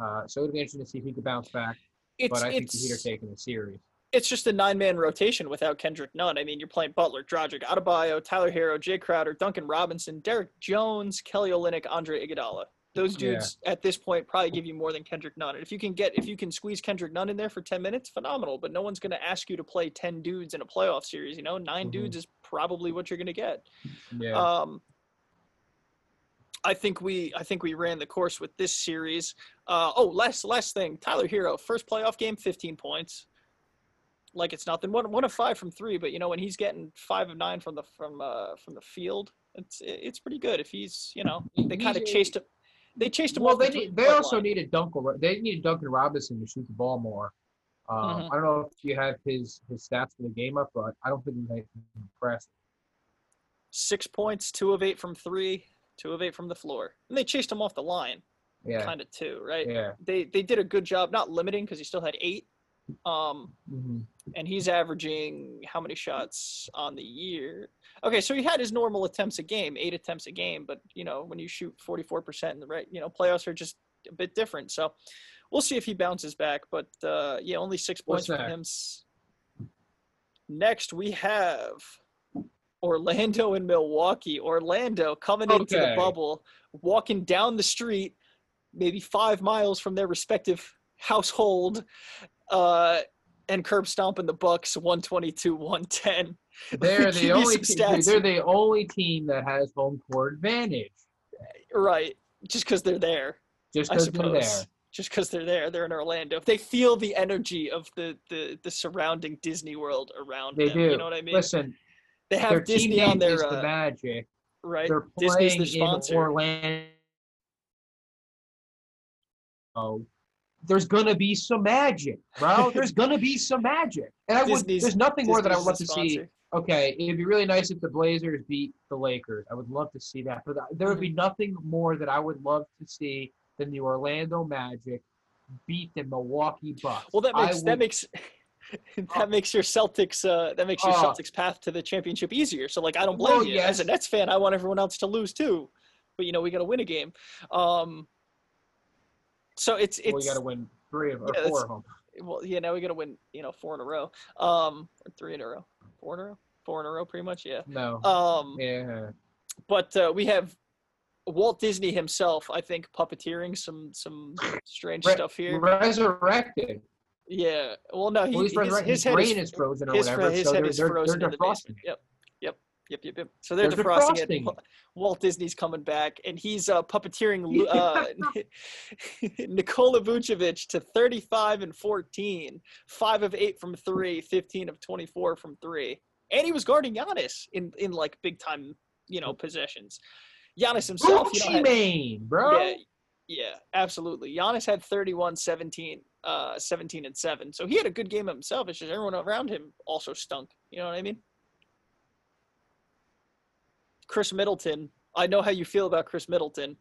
Speaker 2: Uh, so it'll be interesting to see if he can bounce back.
Speaker 1: It's
Speaker 2: but I think the Heat are taking the series.
Speaker 1: it's just a nine man rotation without Kendrick Nunn. I mean, you're playing Butler, Dragic, Adebayo, Tyler Herro, Jae Crowder, Duncan Robinson, Derrick Jones, Kelly Olynyk, Andre Iguodala. Those
Speaker 2: Yeah.
Speaker 1: dudes at this point probably give you more than Kendrick Nunn. And if you can get if you can squeeze Kendrick Nunn in there for 10 minutes, phenomenal. But no one's going to ask you to play 10 dudes in a playoff series. You know, 9
Speaker 2: Mhm.
Speaker 1: dudes is probably what you're going to get.
Speaker 2: Yeah.
Speaker 1: Um, I think we I think we ran the course with this series. Uh, oh, last last thing, Tyler Herro, first playoff game, 15 points. Like it's nothing. One one of five from three, but you know when he's getting five of nine from the from uh from the field, it's it's pretty good. If he's you know they kind of chased him, they chased him
Speaker 2: well,
Speaker 1: off.
Speaker 2: they need, they also
Speaker 1: line.
Speaker 2: needed Duncan. They needed Duncan Robinson to shoot the ball more. Um,
Speaker 1: Mhm.
Speaker 2: I don't know if you have his his stats for the game up, but I don't think he's anything impressive.
Speaker 1: six points, two of eight from three, two of eight from the floor, and they chased him off the line,
Speaker 2: Yeah.
Speaker 1: kind of too, right?
Speaker 2: Yeah.
Speaker 1: They they did a good job, not limiting because he still had eight. Um,
Speaker 2: hmm
Speaker 1: and he's averaging how many shots on the year? Okay, so he had his normal attempts a game, eight attempts a game, but you know when you shoot 44% in the right, you know playoffs are just a bit different. So we'll see if he bounces back. But uh, yeah, only six points for him. Next we have Orlando and Milwaukee. Orlando coming into the bubble, walking down the street, maybe five miles from their respective household. Uh, and curb stomping the Bucks 122 110.
Speaker 2: They're the only
Speaker 1: some
Speaker 2: te-
Speaker 1: stats.
Speaker 2: they're the only team that has home court advantage.
Speaker 1: Right. Just because they're there.
Speaker 2: Just because they're there.
Speaker 1: Just because they're there. They're in Orlando. If they feel the energy of the, the, the surrounding Disney world around
Speaker 2: They
Speaker 1: them.
Speaker 2: do.
Speaker 1: You know what I mean?
Speaker 2: Listen,
Speaker 1: they
Speaker 2: their
Speaker 1: have
Speaker 2: team
Speaker 1: Disney on their
Speaker 2: is the
Speaker 1: uh,
Speaker 2: Magic.
Speaker 1: right.
Speaker 2: They're
Speaker 1: Disney's
Speaker 2: playing
Speaker 1: the
Speaker 2: in
Speaker 1: sponsor.
Speaker 2: Orlando. Oh, there's gonna be some magic, bro. There's gonna be some magic, and I would.
Speaker 1: Disney's-
Speaker 2: There's nothing more that I would love to see. Okay, it'd be really nice if the Blazers beat the Lakers. I would love to see that, but there would be
Speaker 1: Mm-hmm.
Speaker 2: nothing more that I would love to see than the Orlando Magic beat the Milwaukee Bucks.
Speaker 1: Well, that
Speaker 2: I
Speaker 1: makes that
Speaker 2: would-
Speaker 1: makes that makes your Celtics uh, that makes your
Speaker 2: Oh.
Speaker 1: Celtics path to the championship easier. So like I don't blame
Speaker 2: Well,
Speaker 1: you as a. Nets fan. I want everyone else to lose too, but you know we got to win a game. Um, so it's it's
Speaker 2: well, you got to win three of or
Speaker 1: yeah,
Speaker 2: four of them.
Speaker 1: well yeah now we got to win you know four in a row um or three in a row four in a row four in a row pretty much yeah
Speaker 2: No.
Speaker 1: um
Speaker 2: yeah.
Speaker 1: but uh, we have Walt Disney himself I think puppeteering some some strange
Speaker 2: Re-
Speaker 1: stuff here
Speaker 2: Resurrected.
Speaker 1: yeah well no he,
Speaker 2: Well, he's
Speaker 1: his, his
Speaker 2: His brain
Speaker 1: is
Speaker 2: is frozen or
Speaker 1: his,
Speaker 2: whatever.
Speaker 1: his
Speaker 2: so
Speaker 1: head
Speaker 2: they're,
Speaker 1: is
Speaker 2: they're,
Speaker 1: frozen
Speaker 2: they're
Speaker 1: in the
Speaker 2: defrosting
Speaker 1: basement. Yep, yep, yep, yep. So they're,
Speaker 2: They're
Speaker 1: defrosting, it.
Speaker 2: defrosting
Speaker 1: Walt Disney's coming back, and he's uh, puppeteering uh, Nikola Vucevic to 35 and 14, five of eight from three, 15 of 24 from three, and he was guarding Giannis in in like big time, you know, possessions. Giannis himself, you know,
Speaker 2: Gucci Mane, bro.
Speaker 1: yeah, yeah, absolutely. Giannis had 31, 17, uh, 17 and 7. So he had a good game himself. It's just everyone around him also stunk. You know what I mean? Khris Middleton, I know how you feel about Khris Middleton.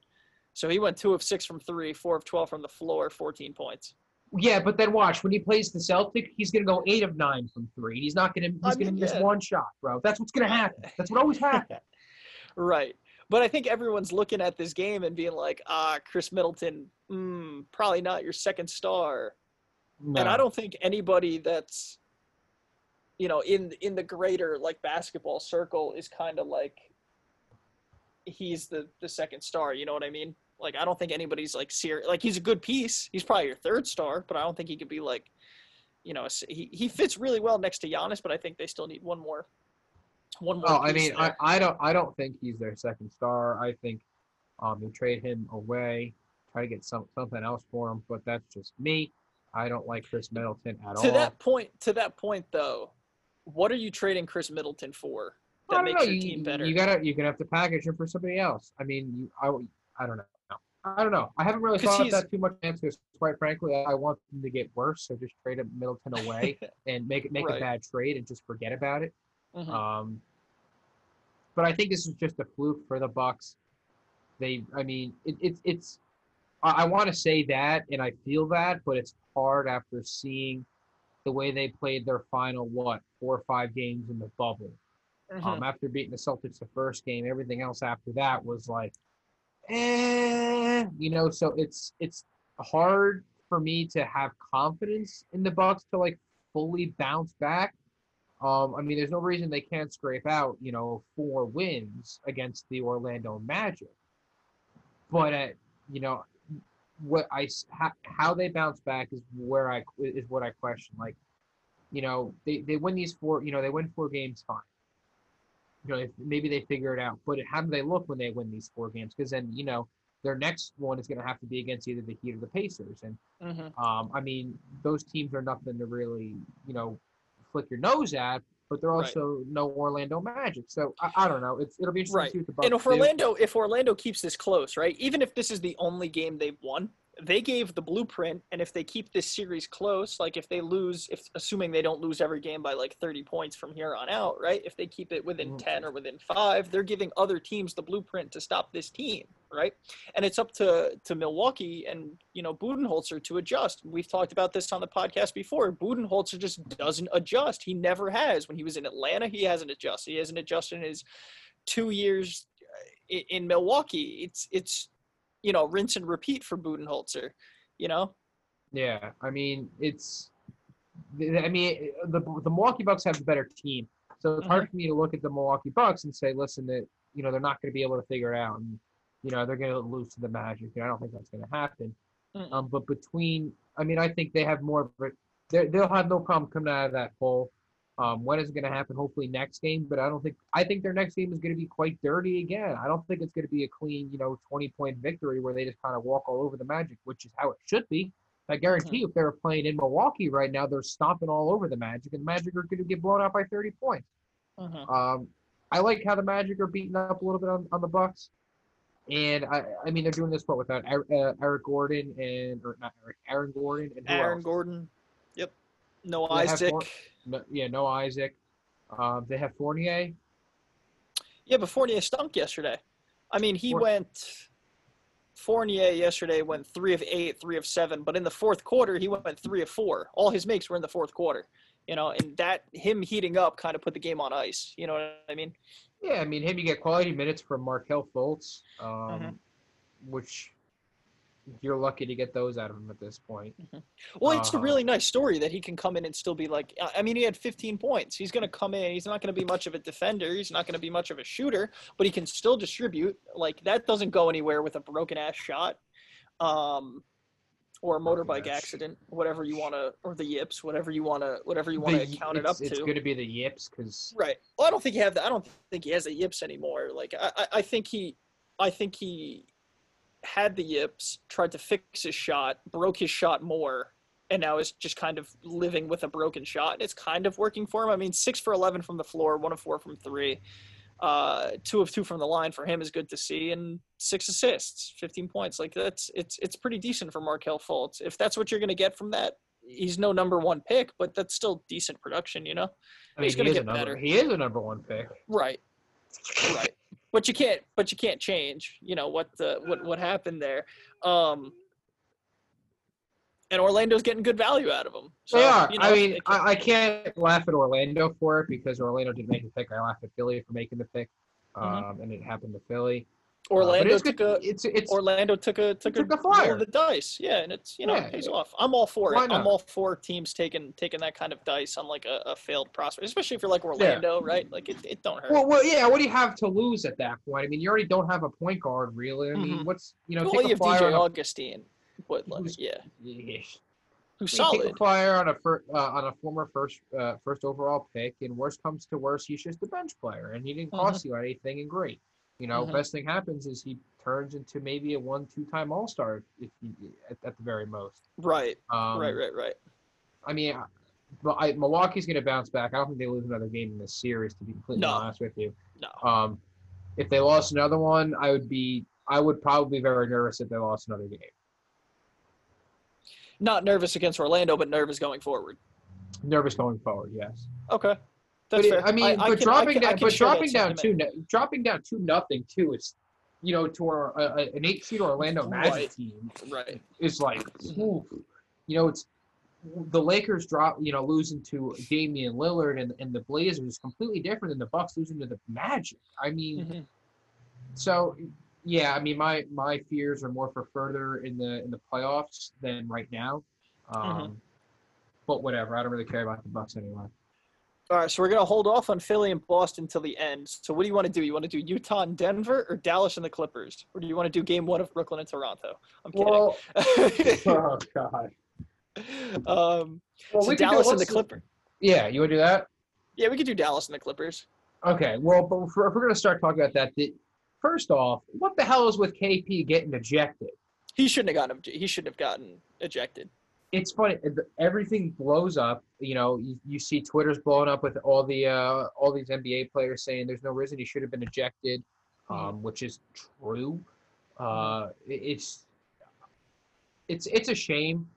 Speaker 1: So he went 2 of 6 from 3, 4 of 12 from the floor, 14 points.
Speaker 2: Yeah, but then watch when he plays the Celtic, he's gonna go eight of nine from three. He's not gonna. He's
Speaker 1: I
Speaker 2: gonna miss
Speaker 1: yeah.
Speaker 2: one shot, bro. That's what's gonna happen. That's what always happens.
Speaker 1: Right. But I think everyone's looking at this game and being like, ah, Khris Middleton, mm, probably not your second star. And I don't think anybody that's, you know, in in the greater like basketball circle is kind of like he's the the second star. You know what I mean? Like I don't think anybody's like serious. Like he's a good piece. He's probably your third star, but I don't think he could be like, you know, he he fits really well next to Giannis. But I think they still need one more. One more.
Speaker 2: Oh, I mean, I. I don't I don't think he's their second star. I think um you trade him away, try to get some something else for him, but that's just me. I don't like Khris Middleton at
Speaker 1: to
Speaker 2: all.
Speaker 1: To that point to that point though what are you trading Khris Middleton for
Speaker 2: I
Speaker 1: that
Speaker 2: don't
Speaker 1: makes
Speaker 2: know.
Speaker 1: your
Speaker 2: You,
Speaker 1: team better
Speaker 2: you gotta you're gonna have to package him for somebody else. I mean, you, I I don't know. I don't know. I haven't really thought
Speaker 1: he's-
Speaker 2: that too much. Because quite frankly, I want them to get worse. So just trade him Middleton away and make it make
Speaker 1: Right.
Speaker 2: a bad trade and just forget about it.
Speaker 1: Mhm.
Speaker 2: Um, but I think this is just a fluke for the Bucks. They, I mean, it, it's it's. I, I want to say that, and I feel that, but it's hard after seeing the way they played their final what four or five games in the bubble.
Speaker 1: Mhm.
Speaker 2: Um, after beating the Celtics the first game, everything else after that was like, eh, you know. So it's it's hard for me to have confidence in the Bucks to like fully bounce back. Um, I mean, there's no reason they can't scrape out, you know, four wins against the Orlando Magic. But at, you know, what I how, how they bounce back is where I is what I question. Like, you know, they they win these four, you know, they win four games, fine. You know, if, maybe they figure it out. But how do they look when they win these four games? Because then, you know, their next one is going to have to be against either the Heat or the Pacers, and
Speaker 1: Mhm.
Speaker 2: um, I mean, those teams are nothing to really, you know, flick your nose at, but they're
Speaker 1: Right.
Speaker 2: also no Orlando Magic. So I, I don't know. It's it'll be interesting
Speaker 1: Right.
Speaker 2: to see what the Bucks
Speaker 1: and if
Speaker 2: do.
Speaker 1: orlando if orlando keeps this close right even if this is the only game they've won they gave the blueprint and if they keep this series close like if they lose if assuming they don't lose every game by like 30 points from here on out right? If they keep it within
Speaker 2: Mhm.
Speaker 1: 10 or within 5 they're giving other teams the blueprint to stop this team right? And it's up to to milwaukee and you know budenholzer to adjust. We've talked about this on the podcast before. Budenholzer just doesn't adjust. He never has. When he was in atlanta he hasn't adjusted. He hasn't adjusted in his two years uh, in milwaukee. It's it's you know, rinse and repeat for Budenholzer, you know?
Speaker 2: Yeah, I mean, it's. I mean, the the Milwaukee Bucks have a better team, so it's
Speaker 1: Mm-hmm.
Speaker 2: hard for me to look at the Milwaukee Bucks and say, listen, that you know they're not going to be able to figure it out, and you know they're going to lose to the Magic. And I don't think that's going to happen.
Speaker 1: Mm-mm.
Speaker 2: Um, but between, I mean, I think they have more of a. they- They'll have no problem coming out of that hole. Um, when is it going to happen? Hopefully next game, but I don't think. I think their next game is going to be quite dirty again. I don't think it's going to be a clean, you know, twenty point victory where they just kind of walk all over the Magic, which is how it should be. I guarantee you, if they were playing in Milwaukee right now, they're stomping all over the Magic, and the Magic are going to get blown out by thirty points.
Speaker 1: Mhm.
Speaker 2: Um, I like how the Magic are beating up a little bit on, on the Bucks, and I, I mean they're doing this what without Er- uh, Eric Gordon and or not Eric Aaron Gordon and
Speaker 1: Aaron
Speaker 2: else?
Speaker 1: Gordon. No
Speaker 2: They
Speaker 1: Isaac.
Speaker 2: No, yeah, no Isaac. Um, they have Fournier.
Speaker 1: Yeah, but Fournier stunk yesterday. I mean, he went. Fournier yesterday went three of eight, three of seven, but in the fourth quarter he went three of four. All his makes were in the fourth quarter, you know, and that him heating up kind of put the game on ice. You know what I mean?
Speaker 2: Yeah, I mean him. You get quality minutes from Markelle Fultz, um,
Speaker 1: Mhm.
Speaker 2: which you're lucky to get those out of him at this point.
Speaker 1: Well, it's a
Speaker 2: Uh-huh.
Speaker 1: really nice story that he can come in and still be like. I mean, he had 15 points. He's going to come in. He's not going to be much of a defender. He's not going to be much of a shooter, but he can still distribute. Like that doesn't go anywhere with a broken ass shot, um, or a motorbike
Speaker 2: ass.
Speaker 1: accident, whatever you want to, or the yips, whatever you want to, whatever you want to count it up
Speaker 2: it's, It's going to be the Yips because
Speaker 1: Right. Well, I don't think he have that. I don't think he has the yips anymore. Like I, I- I think he, I think he had the yips, tried to fix his shot, broke his shot more, and now is just kind of living with a broken shot. And it's kind of working for him. I mean, six for eleven from the floor, one of four from three, uh, two of two from the line for him is good to see, and six assists, fifteen points. Like that's it's it's pretty decent for Markelle Fultz. If that's what you're going to get from that. He's no number one pick, but that's still decent production, you know.
Speaker 2: I mean,
Speaker 1: He's gonna
Speaker 2: is
Speaker 1: get
Speaker 2: number,
Speaker 1: better.
Speaker 2: He is a number one pick.
Speaker 1: Right. Right. But you can't but you can't change, you know, what the what what happened there. Um and Orlando's getting good value out of them. So,
Speaker 2: they are.
Speaker 1: You know,
Speaker 2: I mean,
Speaker 1: can-
Speaker 2: I, I can't laugh at Orlando for it because Orlando didn't make the pick. I laughed at Philly for making the pick, um,
Speaker 1: Mhm.
Speaker 2: and it happened to Philly. Uh,
Speaker 1: Orlando
Speaker 2: it's
Speaker 1: took
Speaker 2: good-
Speaker 1: a
Speaker 2: It's it's
Speaker 1: Orlando took a took,
Speaker 2: took
Speaker 1: a,
Speaker 2: a flyer.
Speaker 1: the dice. Yeah, and it's you know
Speaker 2: Yeah.
Speaker 1: it pays off. I'm all for
Speaker 2: Why
Speaker 1: it. I'm all for teams taking taking that kind of dice on like a, a failed prospect, especially if you're like Orlando, right? Like it, it don't hurt.
Speaker 2: Well, well, yeah. What do you have to lose at that point? I mean, you already don't have a point guard, really. I mean,
Speaker 1: Mhm.
Speaker 2: what's you know,
Speaker 1: Well,
Speaker 2: take
Speaker 1: you
Speaker 2: a
Speaker 1: have
Speaker 2: flyer
Speaker 1: DJ Augustin, but like,
Speaker 2: Who's-
Speaker 1: yeah,
Speaker 2: yeah.
Speaker 1: who's solid.
Speaker 2: Take a flyer on a fir- uh, on a former first uh, first overall pick, and worst comes to worst, he's just a bench player, and he didn't cost you anything, and great. You know,
Speaker 1: Mhm.
Speaker 2: best thing happens is he turns into maybe a one two time All Star if he, at, at the very most.
Speaker 1: Right,
Speaker 2: Um,
Speaker 1: right, right, right.
Speaker 2: I mean, but I, Milwaukee's going to bounce back. I don't think they lose another game in this series. To be completely
Speaker 1: No.
Speaker 2: honest with you,
Speaker 1: No,
Speaker 2: um, if they lost another one, I would be I would probably be very nervous if they lost another game.
Speaker 1: not nervous against Orlando, but nervous going forward.
Speaker 2: Nervous going forward, yes.
Speaker 1: Okay,
Speaker 2: But it-
Speaker 1: fair.
Speaker 2: I mean, but
Speaker 1: can-
Speaker 2: dropping
Speaker 1: can-
Speaker 2: down, but dropping down two, dropping down two nothing too is, you know, to our, uh, uh, an eight seed Orlando Magic
Speaker 1: Right.
Speaker 2: team
Speaker 1: Right.
Speaker 2: is like, oof. you know, it's the Lakers drop, you know, losing to Damian Lillard and, and the Blazers is completely different than the Bucks losing to the Magic. I mean,
Speaker 1: Mhm.
Speaker 2: so yeah, I mean, my my fears are more for further in the in the playoffs than right now. Um,
Speaker 1: Mm-hmm.
Speaker 2: But whatever, I don't really care about the Bucks anyway.
Speaker 1: All right, so we're gonna hold off on Philly and Boston till the end. So what do you want to do? You want to do Utah and Denver, or Dallas and the Clippers, or do you want to do Game One of Brooklyn and Toronto? I'm kidding.
Speaker 2: Well, oh god.
Speaker 1: um,
Speaker 2: Well,
Speaker 1: so
Speaker 2: we could do-
Speaker 1: Dallas and the Clippers.
Speaker 2: Yeah, you want to do that?
Speaker 1: Yeah, we could do Dallas and the Clippers.
Speaker 2: Okay. Well, but if we're, if we're going to start talking about that, the, first off, what the hell is with KP getting ejected?
Speaker 1: He shouldn't have gotten. He shouldn't have gotten ejected.
Speaker 2: It's funny. Everything blows up. You know, you, you see Twitter's blowing up with all the uh, all these NBA players saying there's no reason he should have been ejected, um, which is true. Uh, it's it's it's a shame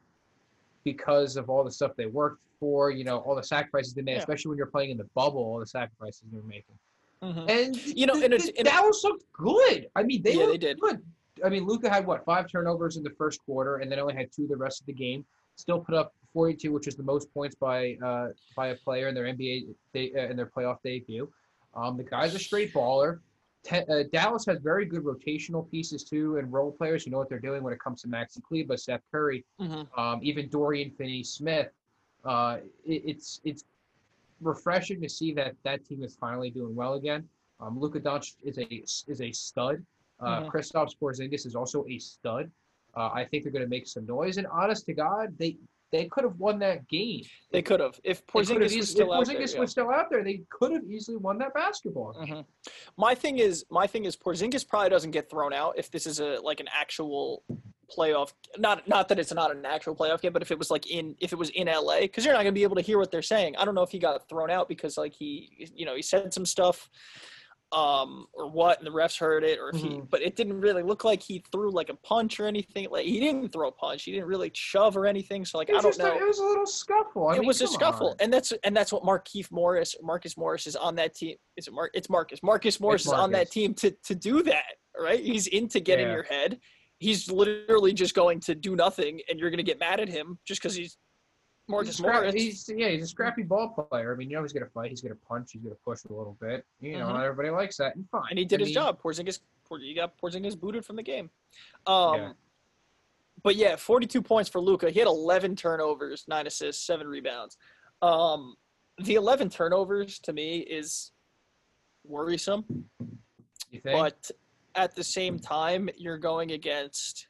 Speaker 2: because of all the stuff they worked for. You know, all the sacrifices they made,
Speaker 1: Yeah.
Speaker 2: especially when you're playing in the bubble. All the sacrifices they're making.
Speaker 1: Mhm.
Speaker 2: And
Speaker 1: You know,
Speaker 2: th-
Speaker 1: and
Speaker 2: th-
Speaker 1: it's- and it-
Speaker 2: Dallas looked good. I mean, they
Speaker 1: Yeah, they did.
Speaker 2: good. I mean, Luka had what five turnovers in the first quarter, and then only had two the rest of the game. Still put up 42, which is the most points by uh, by a player in their NBA they, uh, in their playoff debut. Um, the guy's a straight baller. Te- uh, Dallas has very good rotational pieces too, and role players who know what they're doing when it comes to Maxi Kleber, Seth Curry,
Speaker 1: Mhm.
Speaker 2: um, even Dorian Finney-Smith. Uh, it, it's it's refreshing to see that that team is finally doing well again. Um, Luka Doncic is a is a stud. Uh,
Speaker 1: Mhm.
Speaker 2: Kristaps Porzingis is also a stud. Uh, I think they're going to make some noise. And honest to God, they they could have won that game.
Speaker 1: They could have if Porzingis
Speaker 2: easily-
Speaker 1: was still
Speaker 2: if
Speaker 1: out
Speaker 2: Porzingis
Speaker 1: there. yeah.
Speaker 2: was still out there, they could have easily won that basketball.
Speaker 1: Mhm. My thing is, my thing is, Porzingis probably doesn't get thrown out if this is a like an actual playoff. Not not that it's not an actual playoff game, but if it was like in if it was in LA, because you're not gonna be able to hear what they're saying. I don't know if he got thrown out because like he you know he said some stuff, um or what, and the refs heard it, or if he.
Speaker 2: Mhm.
Speaker 1: But it didn't really look like he threw like a punch or anything. Like he didn't throw a punch. He didn't really shove or anything. So like
Speaker 2: It
Speaker 1: I
Speaker 2: was
Speaker 1: don't know
Speaker 2: a, it was a little scuffle. I
Speaker 1: it
Speaker 2: mean,
Speaker 1: was a scuffle,
Speaker 2: on.
Speaker 1: and that's and that's what Markeith Morris, Marcus Morris is on that team. Is it Mark? It's Marcus. Marcus Morris is on that team to to do that. Right? He's into getting
Speaker 2: Yeah.
Speaker 1: your head. He's literally just going to do nothing, and you're going to get mad at him just because he's
Speaker 2: He's,
Speaker 1: Marcus
Speaker 2: scrap-
Speaker 1: Morris.
Speaker 2: he's yeah, he's a scrappy ball player. I mean, you know, he's gonna fight, he's gonna punch, he's gonna push a little bit. You know,
Speaker 1: Mhm.
Speaker 2: everybody likes that, and fine.
Speaker 1: and he did
Speaker 2: I
Speaker 1: his
Speaker 2: mean,
Speaker 1: job. Porzingis, Por- you got Porzingis booted from the game. Um,
Speaker 2: Yeah.
Speaker 1: but yeah, 42 points for Luka. He had 11 turnovers, nine assists, seven rebounds. Um, the 11 turnovers to me is worrisome.
Speaker 2: You think?
Speaker 1: but at the same time, you're going against,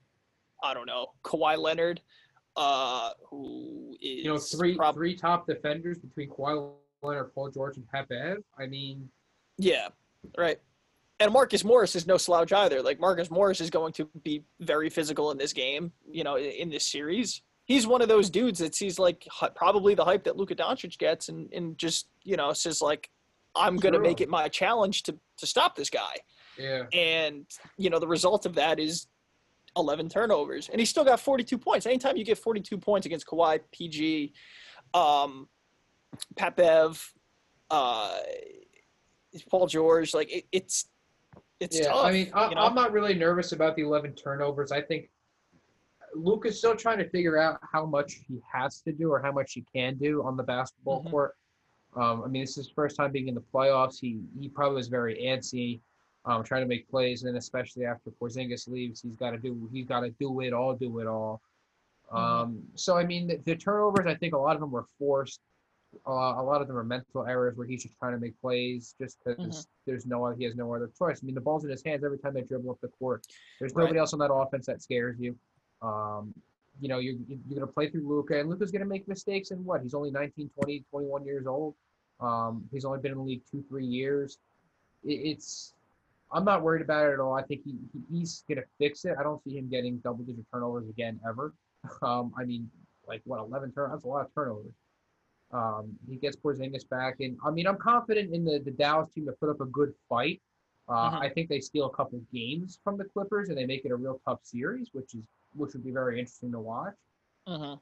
Speaker 1: I don't know, Kawhi Leonard, uh, who is
Speaker 2: you know, three
Speaker 1: prob-
Speaker 2: three top defenders between Kawhi Leonard, Paul George, and Bev. I mean,
Speaker 1: yeah, right. And Marcus Morris is no slouch either. Like Marcus Morris is going to be very physical in this game. You know, in, this series, he's one of those dudes that sees like probably the hype that Luka Doncic gets, and and just you know says like, I'm going to
Speaker 2: True.
Speaker 1: make it my challenge to to stop this guy.
Speaker 2: yeah,
Speaker 1: and you know the result of that is 11 turnovers and he still got 42 points anytime you get 42 points against Kawhi PG um Pat Bev uh Paul George like it, it's it's
Speaker 2: yeah.
Speaker 1: tough
Speaker 2: I mean, I,
Speaker 1: you know?
Speaker 2: I'm not really nervous about the 11 turnovers. I think Luke is still trying to figure out how much he has to do or how much he can do on the basketball
Speaker 1: Mhm.
Speaker 2: court. Um, I mean, this is his first time being in the playoffs. He he probably was very antsy, um, trying to make plays, and then especially after Porzingis leaves, he's got to do he's got to do it all, do it all.
Speaker 1: Mhm.
Speaker 2: Um, so I mean, the, the turnovers, I think a lot of them were forced. Uh, a lot of them are mental errors where he's just trying to make plays just because
Speaker 1: Mhm.
Speaker 2: there's no he has no other choice. I mean, the ball's in his hands every time they dribble up the court. There's
Speaker 1: Right.
Speaker 2: nobody else on that offense that scares you. Um, you know, you're, you're going to play through Luka, and Luka's going to make mistakes. And what? He's only 19, 20, 21 years old. Um, he's only been in the league two, three years. It, it's, I'm not worried about it at all. I think he, he he's going to fix it. I don't see him getting double digit turnovers again ever. Um, I mean, like what, 11 turnovers? That's a lot of turnovers. Um, he gets Porzingis back, and I mean, I'm confident in the, the Dallas team to put up a good fight. Uh,
Speaker 1: Mhm.
Speaker 2: I think they steal a couple games from the Clippers, and they make it a real tough series, which is which would be very interesting to watch.
Speaker 1: Mhm.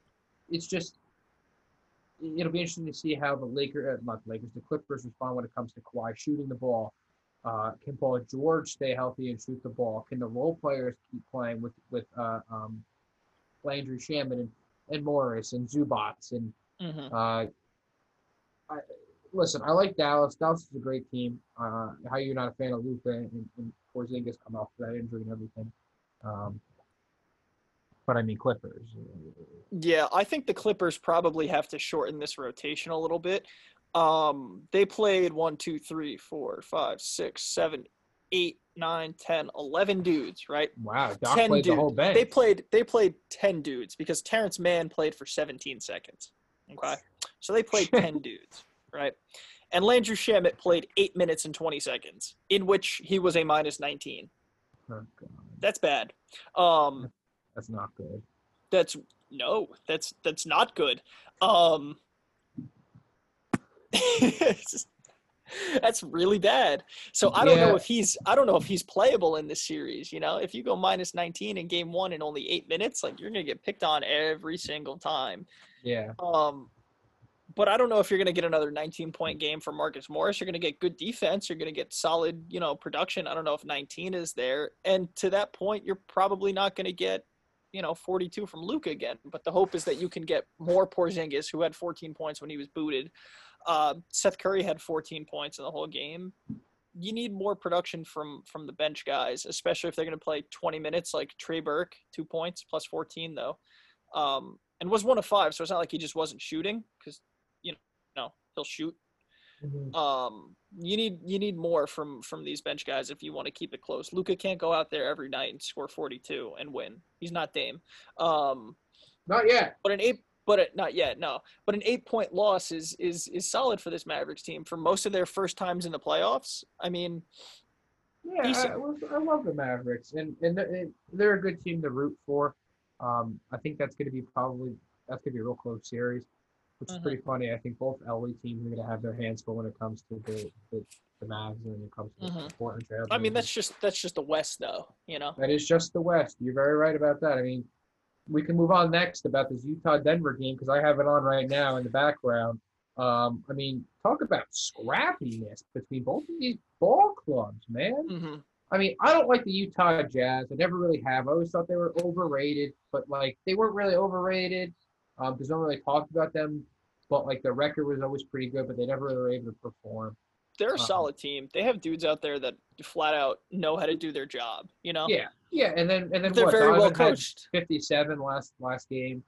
Speaker 2: It's just it'll be interesting to see how the Lakers, uh, not the Lakers, the Clippers respond when it comes to Kawhi shooting the ball. Uh, can Paul George stay healthy and shoot the ball? Can the role players keep playing with with uh, um, Landry Shamet and, and Morris and Zubac and
Speaker 1: Mhm.
Speaker 2: uh, I, listen, I like Dallas. Dallas is a great team. Uh, how you're not a fan of Luka and, and Porzingis come off that injury and everything. Um, but I mean Clippers.
Speaker 1: Yeah, I think the Clippers probably have to shorten this rotation a little bit. Um, they played one, two, three, four, five, six, seven, eight, nine, ten, eleven dudes, right?
Speaker 2: Wow, Doc
Speaker 1: 10
Speaker 2: played the
Speaker 1: dudes.
Speaker 2: whole bench.
Speaker 1: They played they played ten dudes because Terance Mann played for 17 seconds. Okay. So they played 10 dudes, right? And Landry Shamet played eight minutes and 20 seconds, in which he was a minus 19.
Speaker 2: Oh,
Speaker 1: That's bad. Um,
Speaker 2: that's not good.
Speaker 1: that's no, that's that's not good. Um, that's really bad. So I don't know if he's I don't know if he's playable in this series. You know, if you go minus 19 in game one in only eight minutes, like you're gonna get picked on every single time.
Speaker 2: Yeah,
Speaker 1: Um, but I don't know if you're going to get another 19 point game from Marcus Morris. You're going to get good defense. You're going to get solid, you know, production. I don't know if 19 is there. And to that point, you're probably not going to get, you know, 42 from Luka again. But the hope is that you can get more Porzingis, who had 14 points when he was booted. Uh, Seth Curry had 14 points in the whole game. You need more production from from the bench guys, especially if they're going to play 20 minutes, like Trey Burke, two points plus 14 though. Um, and was one of five, so it's not like he just wasn't shooting because you know he'll shoot.
Speaker 2: Mhm.
Speaker 1: Um, you need you need more from from these bench guys if you want to keep it close. Luka can't go out there every night and score 42 and win. He's not Dame. Um,
Speaker 2: not yet.
Speaker 1: but an eight, but it, not yet, no. But an eight point loss is is is solid for this Mavericks team for most of their first times in the playoffs. I mean,
Speaker 2: Yeah, I, I love the Mavericks, and and they're, a good team to root for. Um, I think that's going to be probably that's going to be a real close series, which is
Speaker 1: Mhm.
Speaker 2: pretty funny. I think both LA teams are going to have their hands full when it comes to the the, the Mavs when it comes to
Speaker 1: Mhm.
Speaker 2: the Portland Trail.
Speaker 1: I mean that's just that's just the West though, you know.
Speaker 2: that is just the West. You're very right about that. I mean, we can move on next about this Utah Denver game because I have it on right now in the background. Um, I mean, talk about scrappiness between both of these ball clubs, man.
Speaker 1: hmm
Speaker 2: I mean, I don't like the Utah Jazz. I never really have. I always thought they were overrated, but like they weren't really overrated. Um, because no one really talked about them. But like their record was always pretty good, but they never really were able to perform.
Speaker 1: They're a
Speaker 2: Um,
Speaker 1: solid team. They have dudes out there that flat out know how to do their job. You know,
Speaker 2: Yeah, yeah, and then and then
Speaker 1: they're
Speaker 2: what?
Speaker 1: very well
Speaker 2: Donovan had
Speaker 1: coached.
Speaker 2: 57 last last game.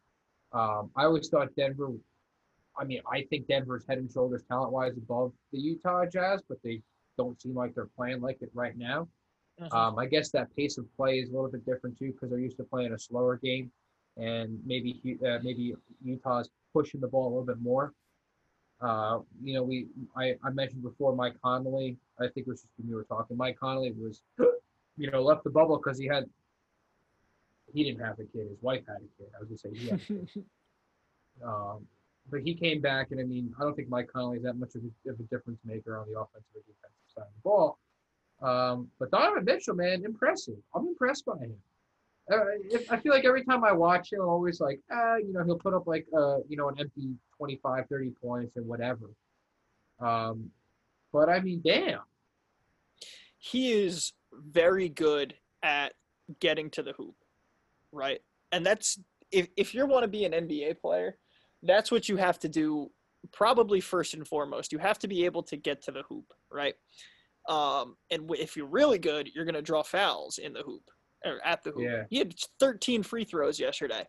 Speaker 2: Um, I always thought Denver. I mean, I think Denver's head and shoulders talent wise above the Utah Jazz, but they don't seem like they're playing like it right now.
Speaker 1: Mhm.
Speaker 2: Um, I guess that pace of play is a little bit different too because they're used to playing a slower game, and maybe Hu- uh, maybe Utah's pushing the ball a little bit more. Uh, you know, we I, I mentioned before Mike Conley. I think it was just when we were talking. Mike Conley was, you know, left the bubble because he had. He didn't have a kid. His wife had a kid. I was gonna say he had. A kid. Um, but he came back, and I mean, I don't think Mike Conley is that much of a, of a difference maker on the offensive or defensive side of the ball. Um, but Donovan Mitchell, man, impressive. I'm impressed by him. Uh, if, I feel like every time I watch him, I'm always like, ah, you know, he'll put up like, uh, you know, an empty 25, 30 points and whatever. Um, but I mean, damn.
Speaker 1: he is very good at getting to the hoop, right? and that's if if you want to be an NBA player, that's what you have to do. Probably first and foremost, you have to be able to get to the hoop, right? Um, and w- if you're really good, you're gonna draw fouls in the hoop or at the hoop.
Speaker 2: Yeah.
Speaker 1: He had 13 free throws yesterday.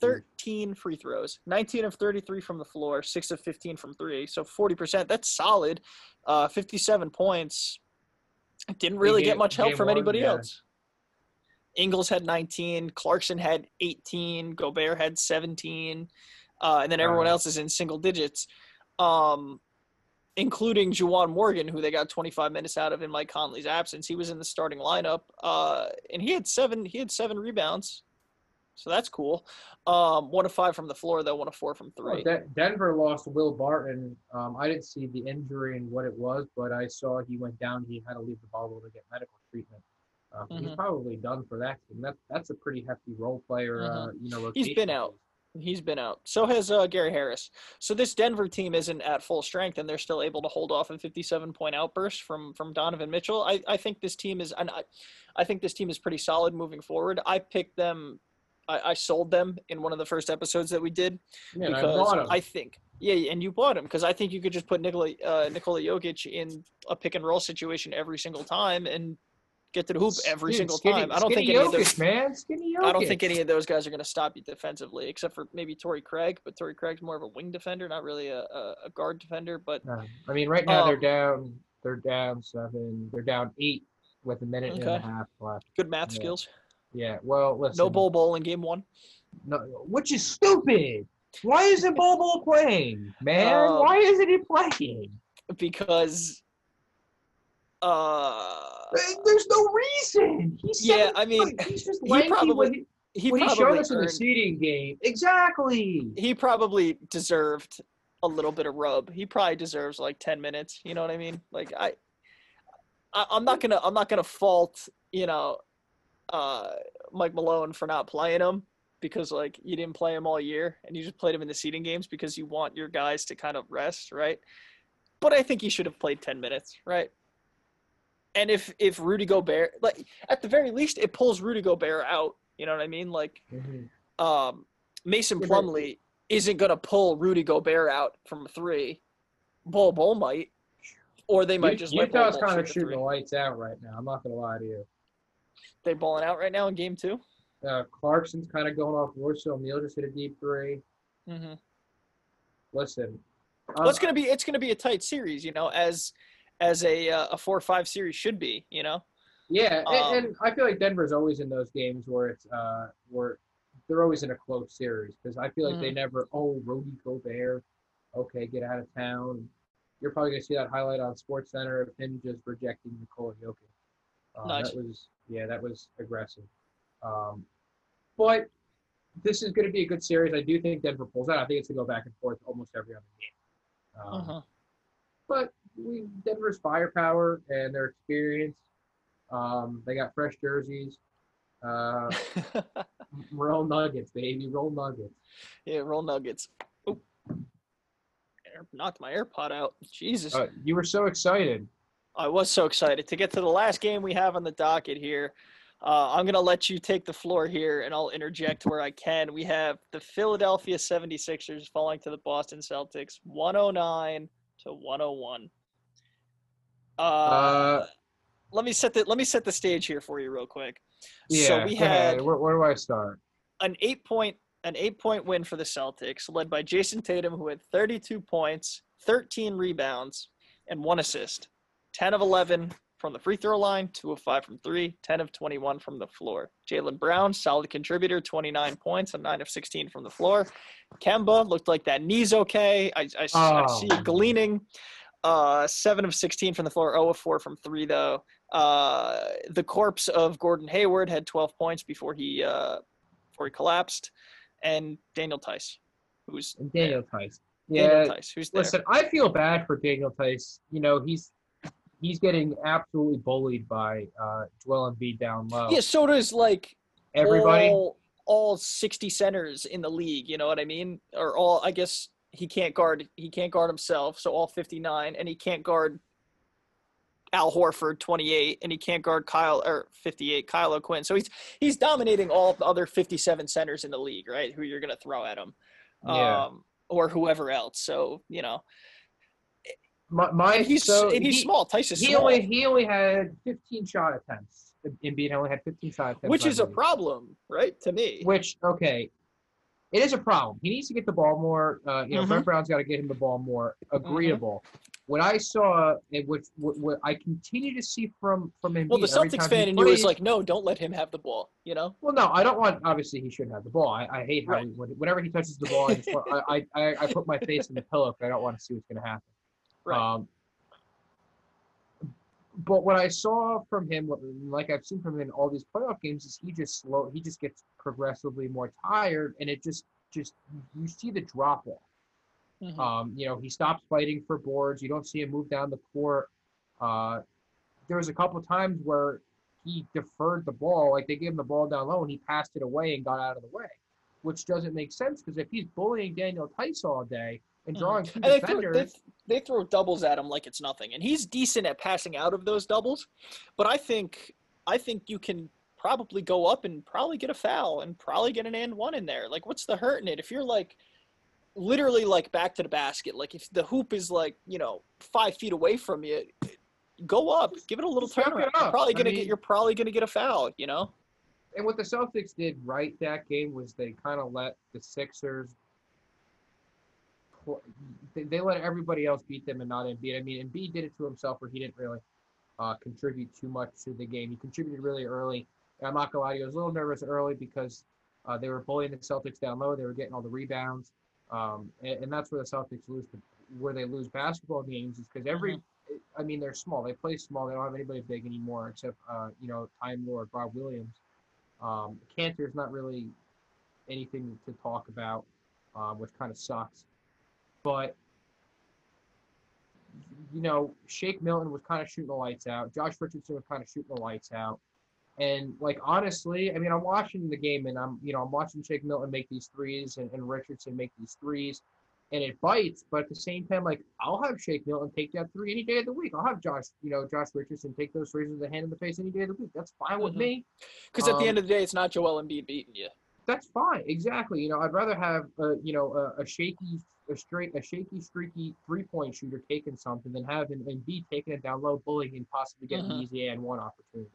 Speaker 1: 13 free throws, 19 of 33 from the floor, 6 of 15 from 3. So 40%, that's solid. Uh, 57 points. Didn't really get much help from
Speaker 2: one,
Speaker 1: anybody
Speaker 2: yeah.
Speaker 1: else. Ingles had 19, Clarkson had 18, Gobert had 17, uh, and then everyone else is in single digits, um, including Juwan Morgan, who they got 25 minutes out of in Mike Conley's absence. He was in the starting lineup, uh, and he had seven. He had seven rebounds, so that's cool. Um, one of five from the floor, though. One of four from
Speaker 2: Well,
Speaker 1: three.
Speaker 2: De- Denver lost Will Barton. Um, I didn't see the injury and what it was, but I saw he went down. He had to leave the bubble to get medical treatment. Um, He's
Speaker 1: Mhm.
Speaker 2: probably done for that. And that that's a pretty hefty role player. Uh, you know,
Speaker 1: Mm-hmm. He's been out. He's been out. So has uh, Gary Harris. So this Denver team isn't at full strength, and they're still able to hold off a 57 point outburst from from Donovan Mitchell. I, I think this team is, and I, I think this team is pretty solid moving forward. I picked them. I, I sold them in one of the first episodes that we did
Speaker 2: Yeah, and I
Speaker 1: because. I think yeah, and you bought them because I think you could just put Nikola uh, Nikola Jokic in a pick and roll situation every single time and get to the hoop every
Speaker 2: Dude,
Speaker 1: single
Speaker 2: skinny-
Speaker 1: time. I don't think any of those.
Speaker 2: man. Skinny Jokic.
Speaker 1: I don't think any of those guys are going to stop you defensively, except for maybe Torrey Craig. But Torrey Craig's more of a wing defender, not really a, a, guard defender. But
Speaker 2: No. I mean, right now they're
Speaker 1: Um,
Speaker 2: down. They're down seven. They're down eight with a minute and a half left.
Speaker 1: good math
Speaker 2: Yeah.
Speaker 1: skills.
Speaker 2: Yeah. Well, listen.
Speaker 1: No Bol Bol in game one.
Speaker 2: No, which is stupid. Why isn't Bobo playing, man?
Speaker 1: Um,
Speaker 2: Why isn't he playing?
Speaker 1: because uh
Speaker 2: There's no reason. He's
Speaker 1: Yeah, I mean,
Speaker 2: he's just
Speaker 1: he probably-
Speaker 2: he,
Speaker 1: he
Speaker 2: he showed us in the seeding game. Exactly.
Speaker 1: he probably deserved a little bit of rub. He probably deserves like 10 minutes, you know what I mean? Like I, I I'm not to I'm not going to fault, you know, uh Mike Malone for not playing him because like you didn't play him all year and you just played him in the seeding games because you want your guys to kind of rest, right? But I think he should have played 10 minutes, right? And if if Rudy Gobert like at the very least it pulls Rudy Gobert out, you know what I mean? Like um, Mason Plumlee isn't going to pull Rudy Gobert out from three. Bol Bol might, or they might just let Bol
Speaker 2: Utah's kind of shooting the lights out right now. I'm not gonna lie to you.
Speaker 1: They balling out right now in game 2
Speaker 2: Uh, Clarkson's kind of going off. Royce O'Neale just hit a deep 3
Speaker 1: Mm-hmm.
Speaker 2: Listen.
Speaker 1: Well, it's gonna be it's gonna be a tight series, you know, as as a uh, a four or five series should be, you know.
Speaker 2: Yeah,
Speaker 1: Um,
Speaker 2: and, and I feel like Denver's always in those games where it's uh where they're always in a close series because I feel like they
Speaker 1: Mm-hmm.
Speaker 2: never oh Rudy Gobert, okay get out of town. You're probably gonna see that highlight on Sports Center of him just rejecting Nikola Jokic. Uh,
Speaker 1: Nice.
Speaker 2: That was yeah, that was aggressive. Um, but this is going to be a good series. I do think Denver pulls out. I think it's going to go back and forth almost every other game. Um,
Speaker 1: Uh-huh.
Speaker 2: but we Denver's firepower and their experience. Um, they got fresh jerseys. Uh, roll nuggets, baby, roll nuggets.
Speaker 1: yeah, roll nuggets. Oh, knocked my AirPod out. Jesus.
Speaker 2: Uh, you were so excited.
Speaker 1: I was so excited to get to the last game we have on the docket here. Uh, I'm going to let you take the floor here and I'll interject where I can. We have the Philadelphia 76ers falling to the Boston Celtics 109 to 101. Uh,
Speaker 2: Uh,
Speaker 1: let me set the let me set the stage here for you real quick.
Speaker 2: Yeah.
Speaker 1: so we had
Speaker 2: Where, where do I start?
Speaker 1: an 8 point an 8 point win for the Celtics led by Jayson Tatum who had 32 points, 13 rebounds and 1 assist. 10 of 11 from the free throw line, 2 of 5 from 3, 10 of 21 from the floor. Jaylen Brown, solid contributor, 29 points and 9 of 16 from the floor. Kemba looked like that knee's okay. I, I, I
Speaker 2: Oh.
Speaker 1: see it gleaning. Uh, 7 of 16 from the floor, 0 of 4 from 3, though. Uh, the corpse of Gordon Hayward had 12 points before he uh, before he collapsed, and Daniel Theis, who's
Speaker 2: And Daniel Theis.
Speaker 1: Daniel
Speaker 2: Yeah.
Speaker 1: Theis, who's there.
Speaker 2: Listen, I feel bad for Daniel Theis. You know, he's he's getting absolutely bullied by uh, Joel Embiid down low.
Speaker 1: Yeah, so does like
Speaker 2: Everybody.
Speaker 1: all, all 60 centers in the league. You know what I mean? Or all, I guess he can't guard. He can't guard himself. So all 59, and he can't guard Al Horford 28 and he can't guard Kyle or 58 Kyle O'Quinn. So he's he's dominating all the other 57 centers in the league, right? Who you're going to throw at him.
Speaker 2: Yeah.
Speaker 1: Um, or whoever else. So, you know,
Speaker 2: My, my
Speaker 1: and he's
Speaker 2: so
Speaker 1: and he's
Speaker 2: he,
Speaker 1: small. Tyson's
Speaker 2: he
Speaker 1: small,
Speaker 2: only he only had 15 shot attempts. Embiid only had 15 shot attempts.
Speaker 1: which is a problem, right? To me.
Speaker 2: Which okay, it is a problem. He needs to get the ball more. Uh, you know,
Speaker 1: Mhm.
Speaker 2: Brett Brown's got to get him the ball more.
Speaker 1: Mm-hmm.
Speaker 2: Agreeable. What I saw, and what, what what I continue to see from from Embiid.
Speaker 1: Well, the Celtics fan in you is like, no, don't let him have the ball. You know,
Speaker 2: Well, no, I don't want. Obviously, he should have the ball. I, I hate how
Speaker 1: Right.
Speaker 2: he, whenever he touches the ball, I, just I, I I put my face in the pillow because I don't want to see what's going to happen.
Speaker 1: Right.
Speaker 2: Um, but what I saw from him, what- like I've seen from him in all these playoff games, is he just slow. He just gets progressively more tired, and it just just you see the drop off.
Speaker 1: Mhm.
Speaker 2: Um, you know, he stops fighting for boards. You don't see him move down the court. Uh, there was a couple times where he deferred the ball, like they gave him the ball down low, and he passed it away and got out of the way, which doesn't make sense because if he's bullying Daniel Theis all day and
Speaker 1: Mhm.
Speaker 2: drawing two
Speaker 1: and they throw,
Speaker 2: defenders,
Speaker 1: they, they throw doubles at him like it's nothing, and he's decent at passing out of those doubles. But I think I think you can probably go up and probably get a foul and probably get an and one in there. Like, what's the hurt in it? If you're like literally like back to the basket, like if the hoop is like you know five feet away from you, go up, give it a little
Speaker 2: Just suck it
Speaker 1: turnaround. You're probably gonna
Speaker 2: mean-
Speaker 1: get you're probably gonna get a foul. You know.
Speaker 2: and what the Celtics did right that game was they kind of let the Sixers. They, let everybody else beat them and not Embiid. I mean, Embiid did it to himself where he didn't really uh, contribute too much to the game. He contributed really early. And I'm not gonna lie I was a little nervous early because uh, they were bullying the Celtics down low. They were getting all the rebounds, um, and, and that's where the Celtics lose. Where they lose basketball games is because every. I mean, they're small. They play small. They don't have anybody big anymore except, uh, you know, Time Lord Bob Williams. Um, is not really anything to talk about, um, which kind of sucks. But you know, Shake Milton was kind of shooting the lights out. Josh Richardson was kind of shooting the lights out. And like honestly, I mean, I'm watching the game and I'm, you know, I'm watching Shake Milton make these threes and, and Richardson make these threes, and it bites. But at the same time, like I'll have Shake Milton take that three any day of the week. I'll have Josh, you know, Josh Richardson take those threes with a hand in the face any day of the week. That's fine with
Speaker 1: Mhm.
Speaker 2: me.
Speaker 1: Because at the
Speaker 2: Um,
Speaker 1: end of the day, it's not Joel Embiid beating you.
Speaker 2: That's fine. Exactly. You know, I'd rather have a, you know, a, a shaky, a straight, a shaky, streaky three-point shooter taking something than having and be taking it down low, bullying, and possibly getting
Speaker 1: Mhm.
Speaker 2: an easy and one opportunity.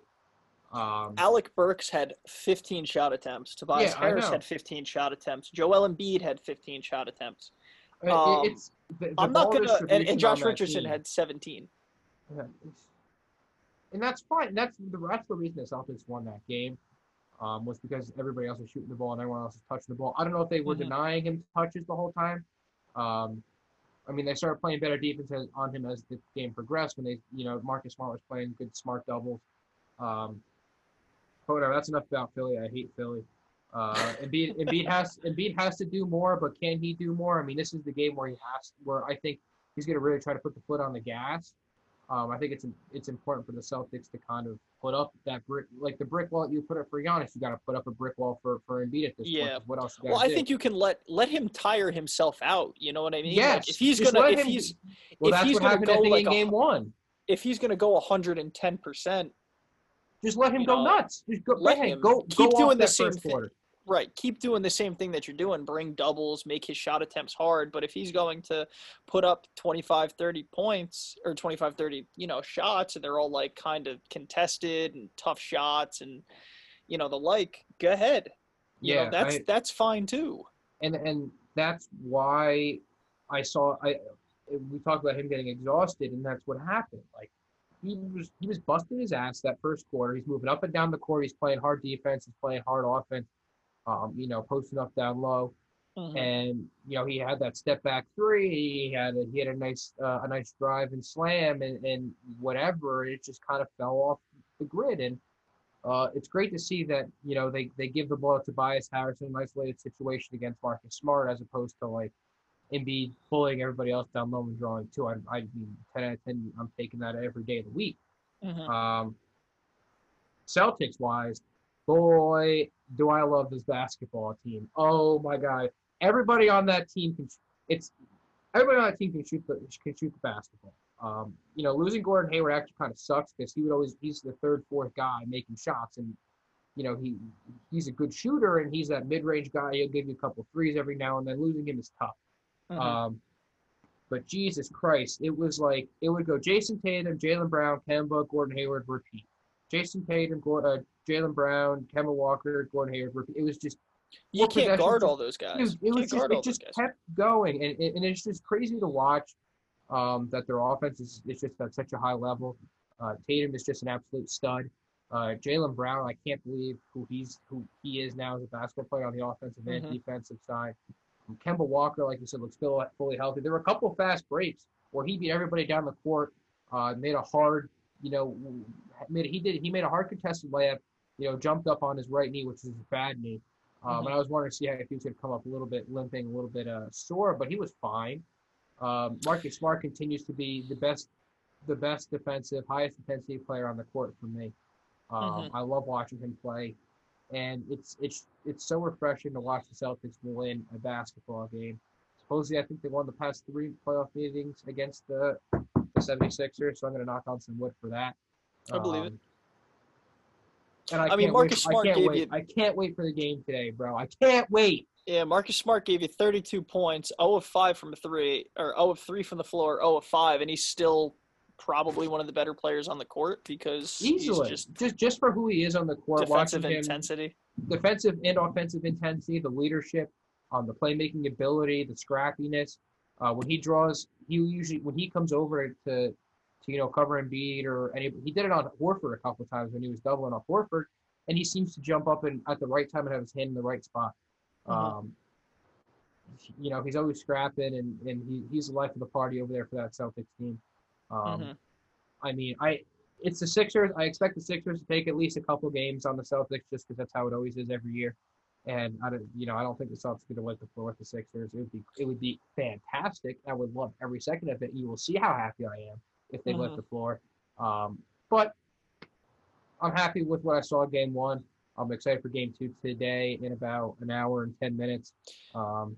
Speaker 2: Um,
Speaker 1: Alec Burks had 15 shot attempts. Tobias
Speaker 2: Yeah,
Speaker 1: Harris had 15 shot attempts. Joel Embiid had 15 shot attempts. um,
Speaker 2: it's the, the
Speaker 1: I'm not gonna. And, and Josh Richardson
Speaker 2: team-
Speaker 1: had 17.
Speaker 2: Yeah, and that's fine. That's the that's the reason the Celtics won that game. Um, was because everybody else was shooting the ball and everyone else was touching the ball. I don't know if they were
Speaker 1: Mhm.
Speaker 2: denying him touches the whole time. Um, I mean, they started playing better defense as, on him as the game progressed. When they, you know, Marcus Smart was playing good smart doubles. Um, but whatever. That's enough about Philly. I hate Philly. Uh, Embiid, Embiid has Embiid has to do more, but can he do more? I mean, this is the game where he has, where I think he's going to really try to put the foot on the gas. Um, I think it's it's important for the Celtics to kind of put up that brick, like the brick wall you put up for Giannis. You got to put up a brick wall for for Embiid at this
Speaker 1: Yeah.
Speaker 2: point. What else? You
Speaker 1: Well, I
Speaker 2: do?
Speaker 1: think you can let let him tire himself out. You know what I mean? Like, if he's
Speaker 2: just
Speaker 1: gonna, if
Speaker 2: him-
Speaker 1: he's
Speaker 2: Well,
Speaker 1: if he's gonna go like
Speaker 2: in
Speaker 1: a-
Speaker 2: game one.
Speaker 1: if he's gonna go 110 percent,
Speaker 2: Just let him
Speaker 1: you
Speaker 2: go
Speaker 1: know,
Speaker 2: nuts. Just go,
Speaker 1: let him
Speaker 2: go,
Speaker 1: keep
Speaker 2: go
Speaker 1: doing the same
Speaker 2: first
Speaker 1: thing.
Speaker 2: quarter.
Speaker 1: Right? Keep doing the same thing that you're doing. Bring doubles, make his shot attempts hard. But if he's going to put up 25, 30 points or 25, 30, you know, shots, and they're all like kind of contested and tough shots, and you know the like, go ahead. You
Speaker 2: Yeah,
Speaker 1: know, that's
Speaker 2: I-
Speaker 1: that's fine too.
Speaker 2: and and that's why I saw I we talked about him getting exhausted, and that's what happened. Like he was he was busting his ass that first quarter. He's moving up and down the court. He's playing hard defense. He's playing hard offense. Um, you know, posting up down low,
Speaker 1: Mhm.
Speaker 2: and you know he had that step back three. He had a, he had a nice uh, a nice drive and slam and and whatever. It just kind of fell off the grid and. Uh, it's great to see that you know they, they give the ball to Tobias Harris in an isolated situation against Marcus Smart as opposed to like Embiid bullying everybody else down low and drawing two. I, I mean, ten out of ten, I'm taking that every day of the week.
Speaker 1: Mhm.
Speaker 2: Um, Celtics wise, boy, do I love this basketball team. Oh my god, everybody on that team can. It's everybody on that team can shoot the can shoot the basketball. Um, you know, losing Gordon Hayward actually kind of sucks because he would always he's the third, fourth guy making shots, and you know he he's a good shooter and he's that mid-range guy. He'll give you a couple threes every now and then. Losing him is tough.
Speaker 1: Mhm.
Speaker 2: Um, but Jesus Christ, it was like it would go Jayson Tatum, Jaylen Brown, Kemba, Gordon Hayward, repeat. Jayson Tatum, Gor- uh, Jaylen Brown, Kemba Walker, Gordon Hayward. It was just
Speaker 1: you can't guard all those guys.
Speaker 2: Dude, it was just it just kept going, and, and and it's just crazy to watch. Um, that their offense is, is just at such a high level. Uh, Tatum is just an absolute stud. Uh, Jaylen Brown, I can't believe who he's who he is now as a basketball player on the offensive and
Speaker 1: Mhm.
Speaker 2: defensive side. Um, Kemba Walker, like you said, looks still fully healthy. There were a couple fast breaks where he beat everybody down the court, uh, made a hard, you know, made he did he made a hard contested layup, you know, jumped up on his right knee, which is a bad knee. Um, And I was wondering to see if he was going to come up a little bit limping, a little bit uh, sore, but he was fine. Um, Marcus Smart continues to be the best, the best defensive, highest intensity player on the court for me. Um,
Speaker 1: Mhm.
Speaker 2: I love watching him play, and it's it's it's so refreshing to watch the Celtics win a basketball game. Supposedly, I think they won the past three playoff meetings against the, the 76ers, so I'm going to knock on some wood for that.
Speaker 1: I believe it.
Speaker 2: And I,
Speaker 1: I mean, Marcus Smart
Speaker 2: I can't
Speaker 1: gave
Speaker 2: wait.
Speaker 1: you-
Speaker 2: I can't wait for the game today, bro. I can't wait.
Speaker 1: Yeah, Marcus Smart gave you 32 points, 0 of 5 from three, or 0 of 3 from the floor, 0 of 5, and he's still probably one of the better players on the court because
Speaker 2: Easily,
Speaker 1: he's
Speaker 2: just,
Speaker 1: just
Speaker 2: just for who he is on the court,
Speaker 1: defensive
Speaker 2: him,
Speaker 1: intensity.
Speaker 2: defensive and offensive intensity, the leadership, um, the playmaking ability, the scrappiness. Uh, when he draws, he usually when he comes over to, to you know cover Embiid or any, he did it on Horford a couple of times when he was doubling off Horford, and he seems to jump up and at the right time and have his hand in the right spot.
Speaker 1: Mhm.
Speaker 2: Um, you know, he's always scrapping, and and he, he's the life of the party over there for that Celtics team. Um,
Speaker 1: Mhm.
Speaker 2: I mean, I it's the Sixers. I expect the Sixers to take at least a couple games on the Celtics, just because that's how it always is every year. And I don't, you know, I don't think the Celtics are going to wipe the floor with the Sixers. It would be, it would be fantastic. I would love every second of it. You will see how happy I am if they lift
Speaker 1: Mhm.
Speaker 2: the floor. Um, but I'm happy with what I saw Game One. I'm excited for Game Two today in about an hour and ten minutes. Um,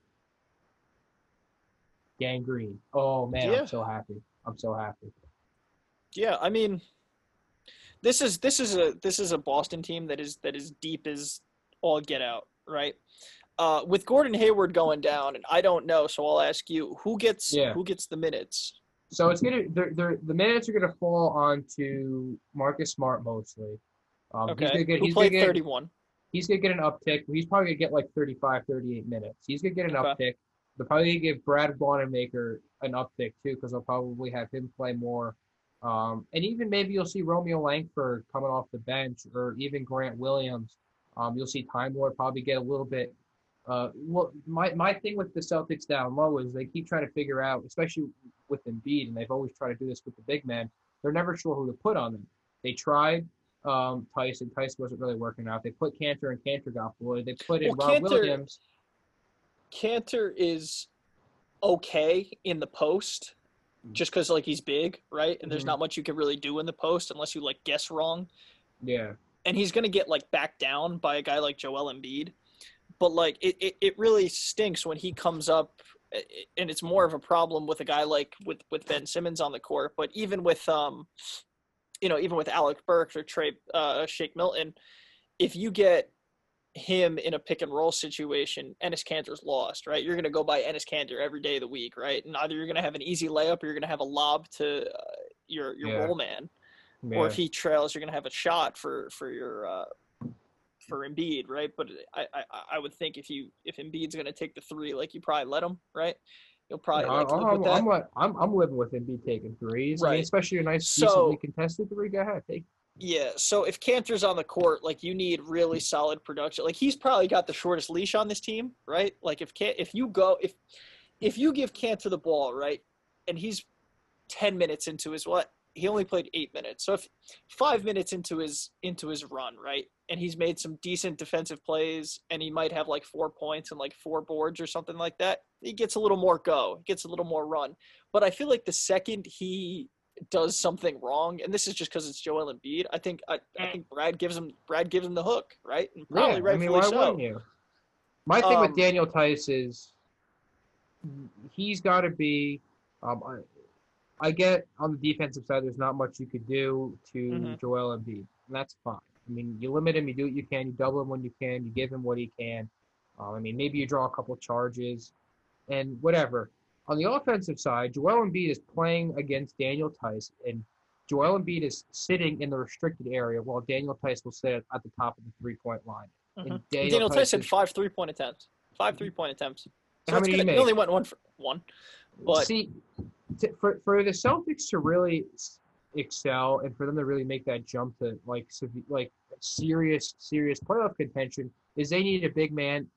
Speaker 2: gangrene. Oh man,
Speaker 1: Yeah.
Speaker 2: I'm so happy. I'm so happy.
Speaker 1: Yeah, I mean, this is this is a this is a Boston team that is that is deep as all get out, right? Uh, with Gordon Hayward going down, and I don't know, so I'll ask you: who gets
Speaker 2: Yeah.
Speaker 1: who gets the minutes?
Speaker 2: So it's gonna they're, they're, the minutes are gonna fall onto Marcus Smart mostly. Um,
Speaker 1: Okay,
Speaker 2: he's gonna get
Speaker 1: who
Speaker 2: he's gonna
Speaker 1: played
Speaker 2: get
Speaker 1: 31?
Speaker 2: he's gonna get an uptick. He's probably gonna get like 35, 38 minutes. He's gonna get an
Speaker 1: Okay.
Speaker 2: uptick. They're probably gonna give Brad Wanamaker an uptick too, because they'll probably have him play more. Um, and even maybe you'll see Romeo Langford coming off the bench, or even Grant Williams. Um, you'll see Time Lord probably get a little bit. Uh, well, my my thing with the Celtics down low is they keep trying to figure out, especially with Embiid, and they've always tried to do this with the big men. They're never sure who to put on them. They tried um, Tyson. Tyson wasn't really working out. They put Kanter, and Kanter got bullied. They put in
Speaker 1: Well,
Speaker 2: Rob
Speaker 1: Kanter-
Speaker 2: Williams.
Speaker 1: Kanter is okay in the post, just because like he's big, right? And there's
Speaker 2: Mhm.
Speaker 1: not much you can really do in the post unless you like guess wrong.
Speaker 2: Yeah,
Speaker 1: and he's going to get like backed down by a guy like Joel Embiid. But like it, it, it really stinks when he comes up i- i- and it's more of a problem with a guy like with, with Ben Simmons on the court, but even with um you know, even with Alec Burks or Trey uh Shake Milton, if you get him in a pick and roll situation, Enes Kanter's lost, right? You're going to go by Enes Kanter every day of the week, right? And either you're going to have an easy layup or you're going to have a lob to uh, your your
Speaker 2: Yeah.
Speaker 1: roll man
Speaker 2: yeah.
Speaker 1: or if he trails, you're going to have a shot for for your uh, for Embiid, right? But I, I I would think if you if Embiid's going to take the three, like you probably let him, right? You'll probably
Speaker 2: Yeah,
Speaker 1: like
Speaker 2: I'm,
Speaker 1: live with that.
Speaker 2: I'm, I'm, I'm, I'm living with Embiid taking threes. I mean,
Speaker 1: Right.
Speaker 2: especially a nice,
Speaker 1: So-
Speaker 2: decently contested three. Go ahead, take.
Speaker 1: Yeah. So if Kanter's on the court, like you need really solid production. Like he's probably got the shortest leash on this team, right? Like if can if you go if if you give Kanter the ball, right, and he's ten minutes into his what he only played eight minutes. So if five minutes into his into his run, right, and he's made some decent defensive plays, and he might have like four points and like four boards or something like that. He gets a little more go, he gets a little more run. But I feel like the second he does something wrong, and this is just because it's Joel Embiid, I think I, I think Brad gives him Brad gives him the hook, right? And probably
Speaker 2: yeah, I
Speaker 1: rightfully
Speaker 2: mean, why
Speaker 1: so.
Speaker 2: wouldn't you? My thing with
Speaker 1: Um,
Speaker 2: Daniel Theis is he's got to be. Um, I, I get on the defensive side, there's not much you could do to
Speaker 1: Mhm.
Speaker 2: Joel Embiid, and that's fine. I mean, you limit him, you do what you can, you double him when you can, you give him what he can. Um, I mean, maybe you draw a couple charges, and whatever. On the offensive side, Joel Embiid is playing against Daniel Theis, and Joel Embiid is sitting in the restricted area while Daniel Theis will sit at the top of the three-point line.
Speaker 1: Mhm.
Speaker 2: And
Speaker 1: Daniel Theis had five three point attempts. Five three point attempts. So
Speaker 2: How many
Speaker 1: good.
Speaker 2: he
Speaker 1: He only went one for one. But
Speaker 2: see, t- for for the Celtics to really excel and for them to really make that jump to like like serious serious playoff contention is they need a big man,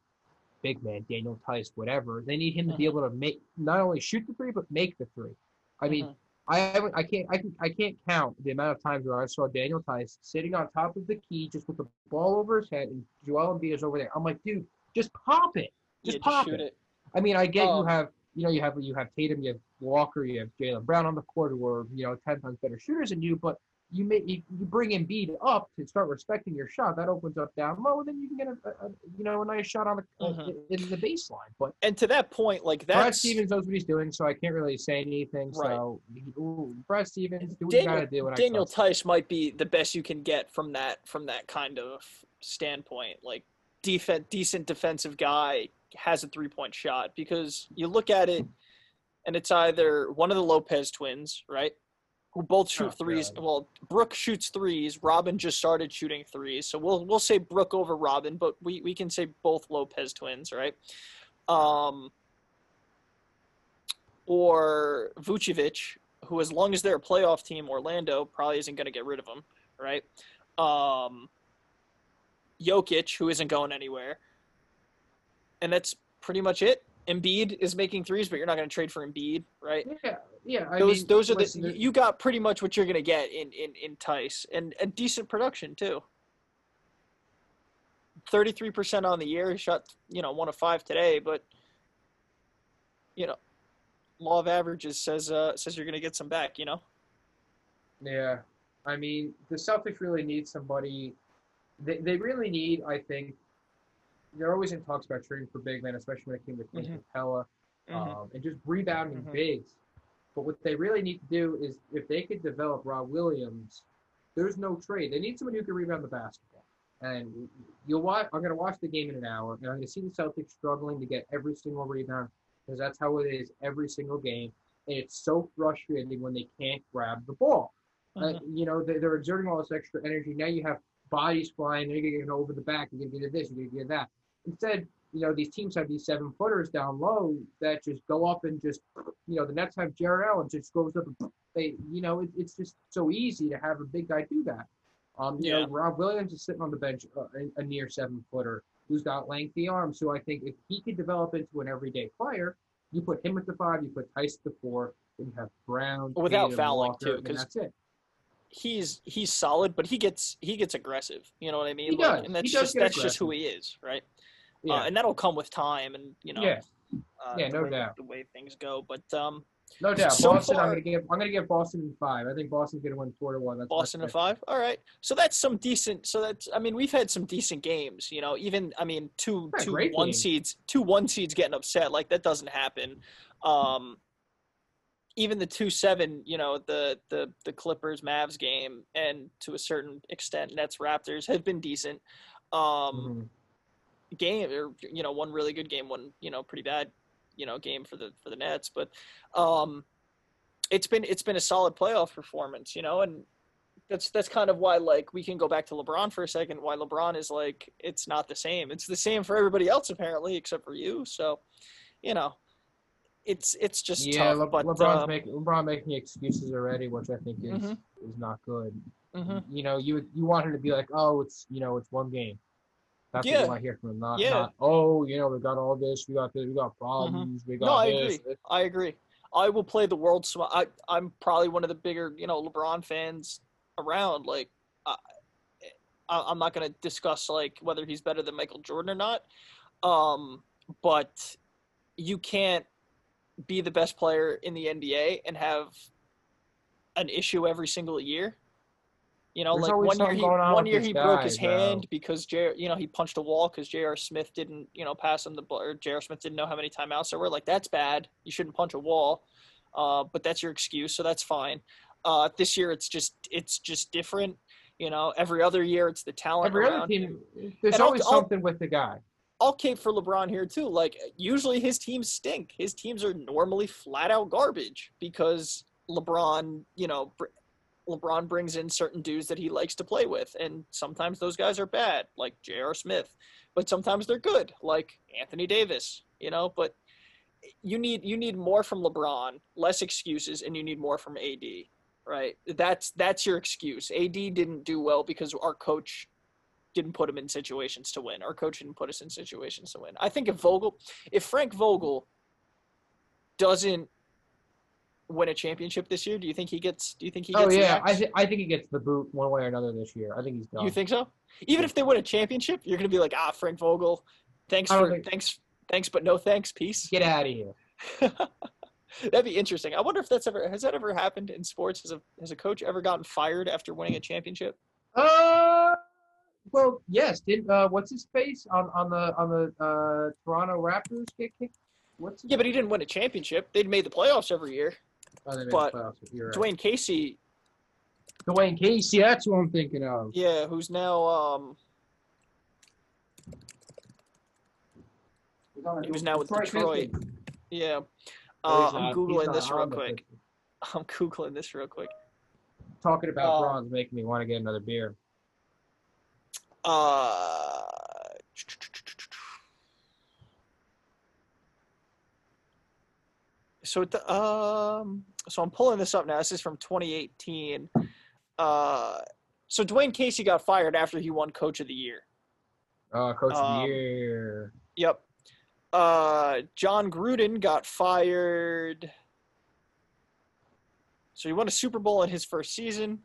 Speaker 2: big man Daniel Theis, whatever. They need him to be
Speaker 1: Mhm.
Speaker 2: able to make not only shoot the three but make the three. I mean,
Speaker 1: Mhm.
Speaker 2: I haven't, I can't I can I can't count the amount of times where I saw Daniel Theis sitting on top of the key just with the ball over his head and Joel Embiid is over there. I'm like, dude, just pop it. Just
Speaker 1: yeah,
Speaker 2: pop
Speaker 1: shoot
Speaker 2: it.
Speaker 1: it.
Speaker 2: I mean, I get you
Speaker 1: Um,
Speaker 2: have you know you have you have Tatum, you have Walker, you have Jaylen Brown on the court who are you know ten times better shooters than you, but you may you, you bring Embiid up to start respecting your shot. That opens up down low, and then you can get a, a, you know a nice shot on the uh,
Speaker 1: Mhm.
Speaker 2: in the baseline. But
Speaker 1: And to that point, like
Speaker 2: Brad
Speaker 1: that's
Speaker 2: Stevens knows what he's doing, so I can't really say anything.
Speaker 1: Right.
Speaker 2: So ooh, Brad Stevens, do
Speaker 1: Daniel,
Speaker 2: gotta do. And
Speaker 1: Daniel Theis might be the best you can get from that from that kind of standpoint. Like defense, decent defensive guy has a three point shot because you look at it, and it's either one of the Lopez twins, right, who both shoot
Speaker 2: Oh,
Speaker 1: threes.
Speaker 2: God.
Speaker 1: Well, Brooke shoots threes. Robin just started shooting threes, so we'll we'll say Brooke over Robin, but we we can say both Lopez twins, right? Um, or Vucevic, who as long as they're a playoff team, Orlando probably isn't going to get rid of him, right? Um, Jokic, who isn't going anywhere, and that's pretty much it. Embiid is making threes, but you're not going to trade for Embiid, right?
Speaker 2: Yeah, yeah. I
Speaker 1: those
Speaker 2: mean,
Speaker 1: those are the you got pretty much what you're going to get in in in Theis, and and decent production too. Thirty three percent on the year. He shot you know one of five today, but you know, law of averages says uh says you're going to get some back. You know.
Speaker 2: Yeah, I mean, the Celtics really need somebody. They, they really need, I think. They're always in talks about trading for big men, especially when it came to Clint
Speaker 1: Mhm.
Speaker 2: Capela, um, and just rebounding
Speaker 1: Mhm.
Speaker 2: bigs. But what they really need to do is, if they could develop Rob Williams, there's no trade. They need someone who can rebound the basketball. And you'll watch. I'm going to watch the game in an hour, and I'm going to see the Celtics struggling to get every single rebound because that's how it is every single game. And it's so frustrating when they can't grab the ball. Uh, you know, they, they're exerting all this extra energy. Now you have bodies flying. They're going to get over the back. You're going to get this. You're going to get that. Instead, you know, these teams have these seven footers down low that just go up and just, you know, the Nets have Jarrett Allen just goes up and they, you know, it, it's just so easy to have a big guy do that. Um, you
Speaker 1: Yeah.
Speaker 2: know, Rob Williams is sitting on the bench, uh, a, near seven footer who's got lengthy arms. So I think if he could develop into an everyday player, you put him at the five, you put Theis at the four, then you have Brown,
Speaker 1: Without
Speaker 2: Tatum,
Speaker 1: fouling,
Speaker 2: Walker,
Speaker 1: too,
Speaker 2: and
Speaker 1: 'cause
Speaker 2: that's it.
Speaker 1: he's he's solid, but he gets he gets aggressive. You know what I mean?
Speaker 2: He
Speaker 1: Like,
Speaker 2: does.
Speaker 1: and that's
Speaker 2: He does
Speaker 1: just that's just who he is, right?
Speaker 2: Yeah.
Speaker 1: Uh, and that'll come with time, and you know,
Speaker 2: Yeah.
Speaker 1: uh,
Speaker 2: Yeah,
Speaker 1: the
Speaker 2: no
Speaker 1: way,
Speaker 2: doubt.
Speaker 1: the way things go. But um,
Speaker 2: No doubt.
Speaker 1: So
Speaker 2: Boston,
Speaker 1: far-
Speaker 2: I'm gonna give I'm gonna give Boston in five. I think Boston's gonna win four to one. That's
Speaker 1: Boston in five. All right, so that's some decent. So that's I mean we've had some decent games. You know, even I mean two two one
Speaker 2: games.
Speaker 1: seeds two one seeds getting upset like that doesn't happen. Um, even the two seven, you know, the the the Clippers Mavs game, and to a certain extent Nets Raptors have been decent. Um,
Speaker 2: Mhm.
Speaker 1: Game or you know one really good game one you know pretty bad you know game for the for the nets but um it's been it's been a solid playoff performance you know and that's that's kind of why like we can go back to lebron for a second why lebron is like it's not the same it's the same for everybody else apparently except for you so you know it's it's just
Speaker 2: yeah,
Speaker 1: tough
Speaker 2: Le-
Speaker 1: but
Speaker 2: LeBron's
Speaker 1: um,
Speaker 2: making LeBron making excuses already, which I think is
Speaker 1: Mhm.
Speaker 2: is not good.
Speaker 1: mhm.
Speaker 2: You know, you you want him to be like, oh, it's you know, it's one game. That's what
Speaker 1: Yeah.
Speaker 2: want to hear from him. Not,
Speaker 1: Yeah.
Speaker 2: not oh, you know, we got all this, we got this, we got problems, we got
Speaker 1: No, I
Speaker 2: this.
Speaker 1: agree. I agree. I will play the world. Sw- I I'm probably one of the bigger you know LeBron fans around. Like, I, I- I'm not gonna discuss like whether he's better than Michael Jordan or not. Um, but you can't be the best player in the NBA and have an issue every single year. You know,
Speaker 2: There's
Speaker 1: like one year he
Speaker 2: on
Speaker 1: one year he broke his
Speaker 2: bro.
Speaker 1: hand because J. You know he punched a wall because J.R. Smith didn't you know pass him the ball or J.R. Smith didn't know how many timeouts there were. Like that's bad. You shouldn't punch a wall. uh, but that's your excuse, so that's fine. Uh, this year it's just it's just different. You know, every other year it's the talent.
Speaker 2: Every other
Speaker 1: around
Speaker 2: team, there's
Speaker 1: And I'll-
Speaker 2: always
Speaker 1: I'll-
Speaker 2: something with the guy.
Speaker 1: I'll cape for LeBron here too. Like usually his teams stink. His teams are normally flat out garbage because LeBron, you know, LeBron brings in certain dudes that he likes to play with, and sometimes those guys are bad, like J.R. Smith, but sometimes they're good, like Anthony Davis. You know, but you need you need more from LeBron, less excuses, and you need more from AD. Right? That's that's your excuse. AD didn't do well because our coach didn't put him in situations to win. Our coach didn't put us in situations to win. I think if Vogel, if Frank Vogel doesn't win a championship this year, do you think he gets? Do you think he gets?
Speaker 2: Oh yeah. I, th- I think he gets the boot one way or another this year. I think he's done.
Speaker 1: you think so? Even if they win a championship, you're gonna be like, ah, Frank Vogel, thanks for
Speaker 2: think-
Speaker 1: thanks thanks, but no thanks, peace.
Speaker 2: Get out of here.
Speaker 1: That'd be interesting. I wonder if that's ever has that ever happened in sports? Has a has a coach ever gotten fired after winning a championship?
Speaker 2: Uh, well, yes. Did uh, what's his face on on the on the uh Toronto Raptors get kicked? What's
Speaker 1: Yeah, but he didn't win a championship. They'd made the playoffs every year.
Speaker 2: Oh, they made the
Speaker 1: but
Speaker 2: right.
Speaker 1: Dwane Casey,
Speaker 2: Dwane Casey. That's who I'm thinking of.
Speaker 1: yeah, who's now um He was now with Detroit. Yeah.
Speaker 2: Oh,
Speaker 1: Uh, I'm googling this real quick. I'm googling this real quick.
Speaker 2: Talking about
Speaker 1: Uh,
Speaker 2: bronze making me want to get another beer.
Speaker 1: Uh, so the, um, so I'm pulling this up now. This is from 2018. Uh, so Dwane Casey got fired after he won Coach of the Year.
Speaker 2: Uh, coach of
Speaker 1: um,
Speaker 2: the year.
Speaker 1: Yep. Uh, Jon Gruden got fired. So he won a Super Bowl in his first season.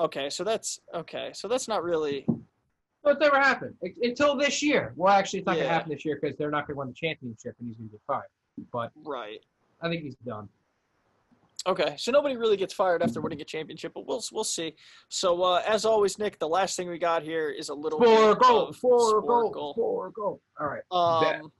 Speaker 1: Okay, so that's okay. So that's not really.
Speaker 2: No, it's never happened U- until this year. Well, actually, it's not
Speaker 1: Yeah.
Speaker 2: gonna happen this year because they're not gonna win the championship and he's gonna get fired. But
Speaker 1: Right.
Speaker 2: I think he's done.
Speaker 1: Okay, so nobody really gets fired after winning a championship, but we'll we'll see. So uh, as always, Nick, the last thing we got here is a little
Speaker 2: Four goal, four goal,
Speaker 1: goal.
Speaker 2: four goal. All right. Bet.
Speaker 1: Um,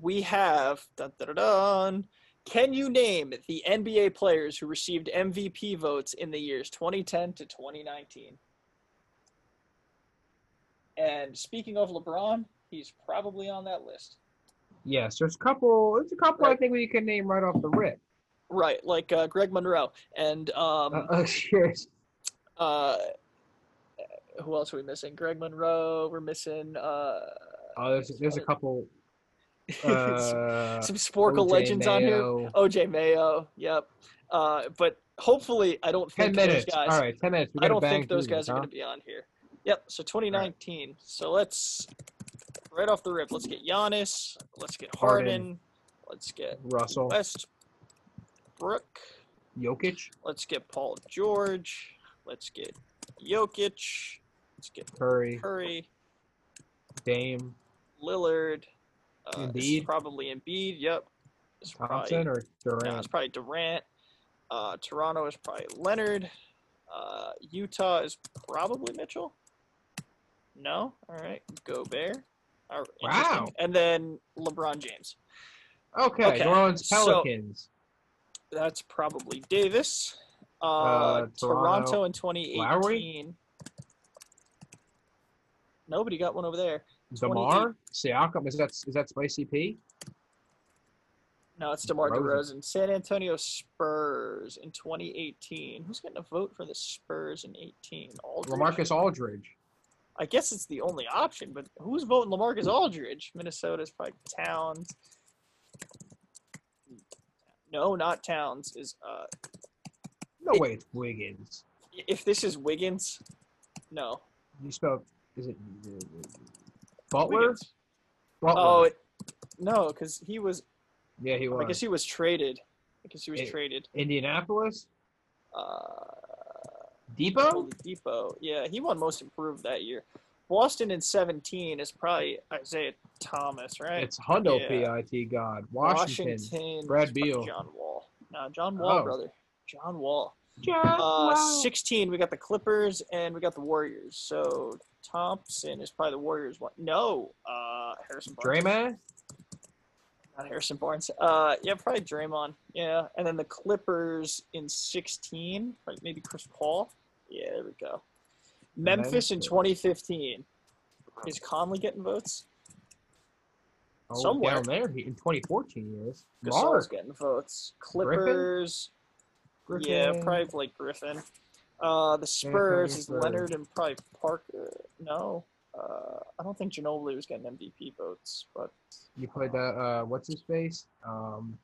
Speaker 1: we have dun, dun, dun. Can you name the NBA players who received MVP votes in the years 2010 to 2019? And speaking of LeBron, he's probably on that list.
Speaker 2: Yes, there's a couple. There's a couple I think we can name right off the rip.
Speaker 1: Right, like uh, Greg Monroe and um,
Speaker 2: Uh, cheers.
Speaker 1: uh, who else are we missing? Greg Monroe. We're missing uh,
Speaker 2: Oh, there's there's a couple. Uh,
Speaker 1: some
Speaker 2: Sporcle
Speaker 1: legends on here. OJ Mayo. Yep. Uh, but hopefully, I don't think those guys.
Speaker 2: All right, ten minutes.
Speaker 1: I don't think those guys are
Speaker 2: huh?
Speaker 1: going to be on here. Yep. So 2019. So let's right off the rip. Let's get Giannis. Let's get Harden.
Speaker 2: Harden.
Speaker 1: Let's get
Speaker 2: Russell,
Speaker 1: Westbrook.
Speaker 2: Jokic,
Speaker 1: Let's get Paul George. Let's get Jokic. Let's get
Speaker 2: Curry,
Speaker 1: Curry.
Speaker 2: Dame,
Speaker 1: Lillard. Uh,
Speaker 2: Embiid.
Speaker 1: probably Embiid. Yep. It's probably,
Speaker 2: Thompson, or
Speaker 1: no,
Speaker 2: Durant.
Speaker 1: it's probably Durant. Uh, Toronto is probably Leonard. Uh, Utah is probably Mitchell. No. All right. Gobert. All
Speaker 2: Wow.
Speaker 1: And then LeBron James.
Speaker 2: Okay,
Speaker 1: okay,
Speaker 2: New Orleans
Speaker 1: so-
Speaker 2: Pelicans.
Speaker 1: That's probably Davis. Uh,
Speaker 2: Uh,
Speaker 1: Toronto,
Speaker 2: Toronto.
Speaker 1: in 2018.
Speaker 2: Lowry?
Speaker 1: Nobody got one over there.
Speaker 2: Demar, Siakam. Is that is that Spicy P?
Speaker 1: No, it's DeMar
Speaker 2: DeRozan.
Speaker 1: DeRozan. San Antonio Spurs in 2018. Who's getting a vote for the Spurs in 18? Aldridge?
Speaker 2: Lamarcus Aldridge.
Speaker 1: I guess it's the only option, but who's voting Lamarcus Aldridge? Minnesota's probably Towns. No, not Towns. Is uh,
Speaker 2: No
Speaker 1: It-
Speaker 2: way, it's Wiggins.
Speaker 1: if this is Wiggins, no.
Speaker 2: You spelled is it Butler?
Speaker 1: Wiggins.
Speaker 2: Butler.
Speaker 1: Oh, it, no, because he was.
Speaker 2: yeah, he was.
Speaker 1: I guess he was traded. I guess he was
Speaker 2: It-
Speaker 1: traded.
Speaker 2: Indianapolis.
Speaker 1: Uh,
Speaker 2: Depot.
Speaker 1: Depot. Yeah, he won Most Improved that year. Boston in 17 is probably Isaiah Thomas, right?
Speaker 2: It's Hundo
Speaker 1: Yeah.
Speaker 2: PIT God. Washington.
Speaker 1: Washington.
Speaker 2: Brad Beal.
Speaker 1: John Wall. No, John Wall,
Speaker 2: Oh.
Speaker 1: brother. John Wall.
Speaker 2: John
Speaker 1: Uh,
Speaker 2: Wall.
Speaker 1: 16, we got the Clippers and we got the Warriors. So Thompson is probably the Warriors one. No, uh, Harrison Barnes.
Speaker 2: Draymond.
Speaker 1: Not Harrison Barnes. Uh, yeah, probably Draymond. Yeah, and then the Clippers in 16, like maybe Chris Paul. Yeah, there we go. Memphis in 2015. Is Conley getting votes?
Speaker 2: Oh,
Speaker 1: Somewhere.
Speaker 2: down there he- in 2014 he is.
Speaker 1: Gasol's
Speaker 2: Mark.
Speaker 1: getting votes.
Speaker 2: Griffin?
Speaker 1: Clippers. Yeah, probably Blake Griffin. Uh, the Spurs is
Speaker 2: Spurs.
Speaker 1: Leonard and probably Parker. No, uh, I don't think Ginobili was getting MVP votes, but
Speaker 2: You put the uh, what's his face? Um,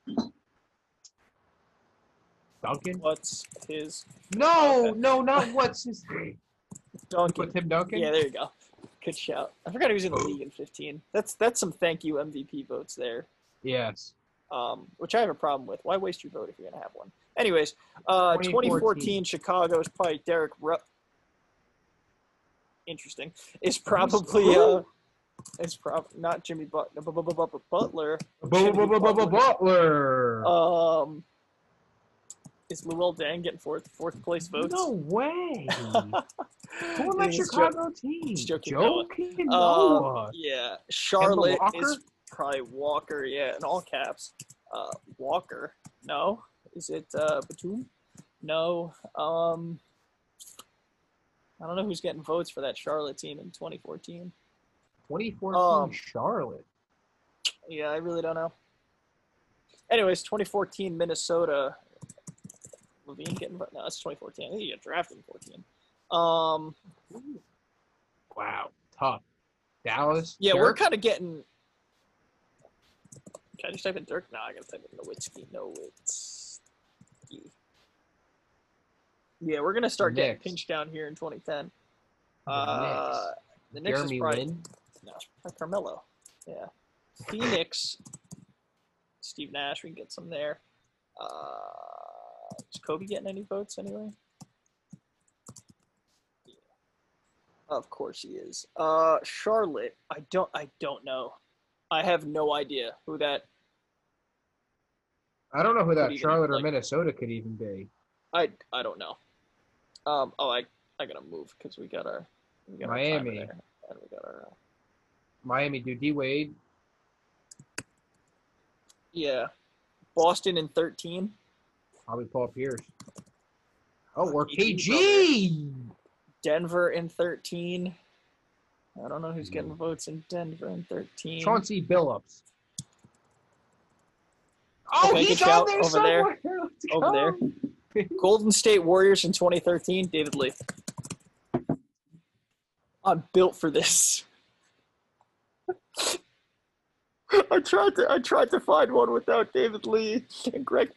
Speaker 2: Duncan.
Speaker 1: what's his
Speaker 2: No,
Speaker 1: Okay.
Speaker 2: no, not what's his name.
Speaker 1: Duncan?
Speaker 2: Put Tim Duncan.
Speaker 1: Yeah, there you go. Good shout. I forgot he was in the league in 15. That's that's some thank you MVP votes there.
Speaker 2: Yes.
Speaker 1: Um, which I have a problem with. Why waste your vote if you're gonna have one? Anyways, uh, 2014,
Speaker 2: 2014
Speaker 1: Chicago is probably Derrick. Ru- Interesting. Is probably uh, it's prob not Jimmy Butler. Butler.
Speaker 2: Butler.
Speaker 1: Um, is Luol Deng getting fourth fourth place votes?
Speaker 2: No way. Who
Speaker 1: He's
Speaker 2: Chicago team?
Speaker 1: it's Joakim
Speaker 2: Joakim
Speaker 1: Noah.
Speaker 2: Noah.
Speaker 1: Um, yeah, Charlotte is probably Walker. Yeah, in all caps. Uh, Walker. No, is it uh, Batum? No. Um, I don't know who's getting votes for that Charlotte team in 2014.
Speaker 2: 2014
Speaker 1: Um,
Speaker 2: Charlotte.
Speaker 1: Yeah, I really don't know. Anyways, 2014 Minnesota. LaVine getting no, that's 2014. I think he got drafted in 14. Um,
Speaker 2: Wow, tough. Dallas.
Speaker 1: yeah, we're kind of getting. Can I just type in Dirk? No, I gotta type in Nowitzki. Nowitzki. Yeah, we're gonna start getting pinched down here in 2010.
Speaker 2: The
Speaker 1: Uh, the Knicks
Speaker 2: Jeremy
Speaker 1: is probably
Speaker 2: Lin.
Speaker 1: no, probably Carmelo. Yeah, Phoenix. Steve Nash, we can get some there. Uh, is Kobe getting any votes anyway? Yeah. Of course he is. Uh, Charlotte. I don't. I don't know. I have no idea who that.
Speaker 2: I don't know who that
Speaker 1: even,
Speaker 2: Charlotte or
Speaker 1: like-
Speaker 2: Minnesota could even be.
Speaker 1: I I don't know. Um. Oh, I I gotta move because we got our. We got our timer
Speaker 2: Miami.
Speaker 1: there, and we got our. Uh,
Speaker 2: Miami, do D Wade.
Speaker 1: yeah. Boston in 13.
Speaker 2: Probably Paul Pierce. Oh, or
Speaker 1: KG
Speaker 2: KG.
Speaker 1: Denver in 13. I don't know who's getting votes in Denver in 13.
Speaker 2: Chauncey Billups. Oh,
Speaker 1: Okay,
Speaker 2: he's
Speaker 1: good
Speaker 2: on there
Speaker 1: Over there.
Speaker 2: Let's
Speaker 1: Over
Speaker 2: go.
Speaker 1: there. Golden State Warriors in 2013. David Lee. I'm built for this. I tried to I tried to find one without David Lee and Greg.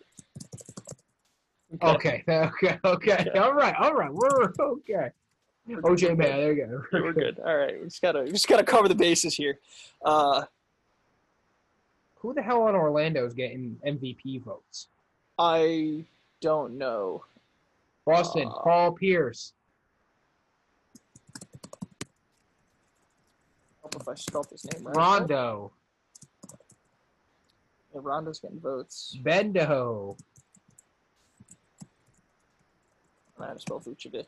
Speaker 2: Okay, okay, okay. All right, all right. We're okay. OJ man, there you go.
Speaker 1: We're good. All right, we just gotta we just gotta cover the bases here. Uh,
Speaker 2: Who the hell on Orlando is getting MVP votes?
Speaker 1: I don't know.
Speaker 2: Boston,
Speaker 1: Uh,
Speaker 2: Paul Pierce.
Speaker 1: If I spelled his name right.
Speaker 2: Rondo,
Speaker 1: Yeah, Rondo's getting votes.
Speaker 2: Bendo,
Speaker 1: I had to spell Vucevic.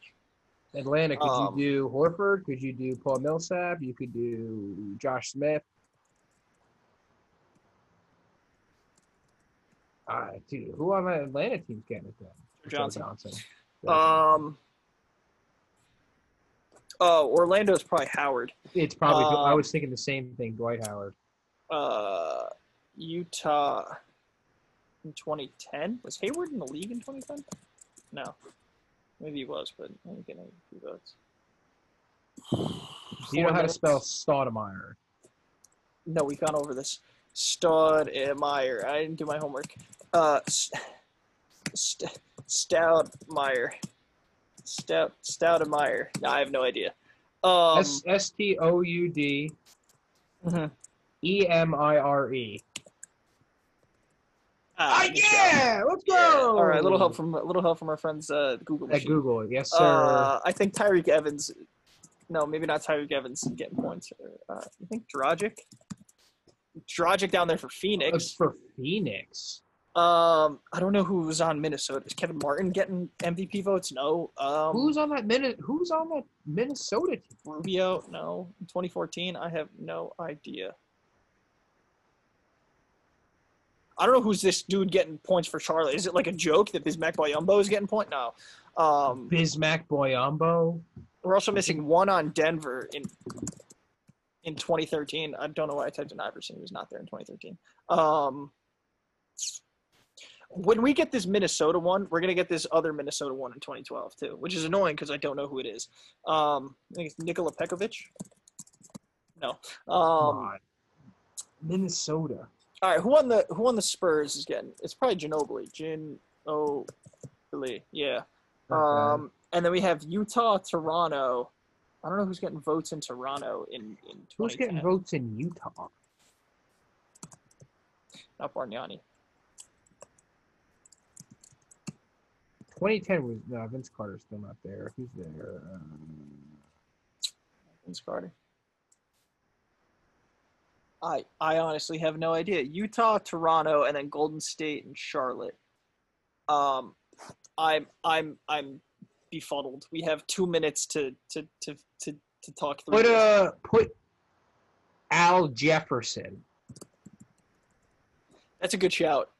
Speaker 2: Atlanta. Could
Speaker 1: Um,
Speaker 2: you do Horford? Could you do Paul Millsap? You could do Josh Smith. Uh, dude, who on the Atlanta team's getting it then?
Speaker 1: Johnson.
Speaker 2: Johnson.
Speaker 1: Um. Oh, Orlando's probably Howard.
Speaker 2: it's probably. I
Speaker 1: um,
Speaker 2: was thinking the same thing. Dwight Howard.
Speaker 1: Uh, Utah in 2010 was Hayward in the league in 2010? No, maybe he was, but I didn't get any few votes.
Speaker 2: Do you know how to
Speaker 1: minutes.
Speaker 2: spell Stoudemire?
Speaker 1: No, we've gone over this. Stud Meyer. I didn't do my homework. Uh, st- st- Stoudemire. Stout Stoudemire. No, I have no idea. Um,
Speaker 2: S S T O U D
Speaker 1: mhm.
Speaker 2: E M I R E.
Speaker 1: Good
Speaker 2: yeah, let's go.
Speaker 1: Yeah. All right, a little help from a little help from our friends uh, Google
Speaker 2: At. Google, yes, sir.
Speaker 1: Uh, I think Tyreke Evans. No, maybe not Tyreke Evans getting points. Uh, I think Dragic. Dragic down there for
Speaker 2: It's
Speaker 1: Phoenix.
Speaker 2: for Phoenix.
Speaker 1: Um, I don't know who was on Minnesota. Is Kevin Martin getting MVP votes? No. Um,
Speaker 2: Who's on that Min- Who's on that Minnesota team?
Speaker 1: Rubio? No. In 2014, I have no idea. I don't know who's this dude getting points for Charlotte. Is it like a joke that Bismack Biyombo is getting point? No. Um,
Speaker 2: Bismack Biyombo.
Speaker 1: we're also missing one on Denver in in 2013. I don't know why I typed in Iverson. He was not there in 2013. Um, when we get this Minnesota one, we're gonna get this other Minnesota one in 2012 too, which is annoying because I don't know who it is. Um, I think it's Nikola Pekovic. No. Um.
Speaker 2: Minnesota.
Speaker 1: All right, who won the who won the Spurs is getting? It's probably Ginobili. Ginobili. Yeah.
Speaker 2: Okay.
Speaker 1: Um, and then we have Utah, Toronto. I don't know who's getting votes in Toronto in in
Speaker 2: Who's getting votes in Utah?
Speaker 1: Not Bargnani.
Speaker 2: 2010 was no Vince Carter's still not there. Who's there? Um,
Speaker 1: Vince Carter. I I honestly have no idea. Utah, Toronto, and then Golden State and Charlotte. Um, I'm I'm I'm befuddled. We have two minutes to to to to, to talk through.
Speaker 2: put uh put Al Jefferson.
Speaker 1: That's a good shout.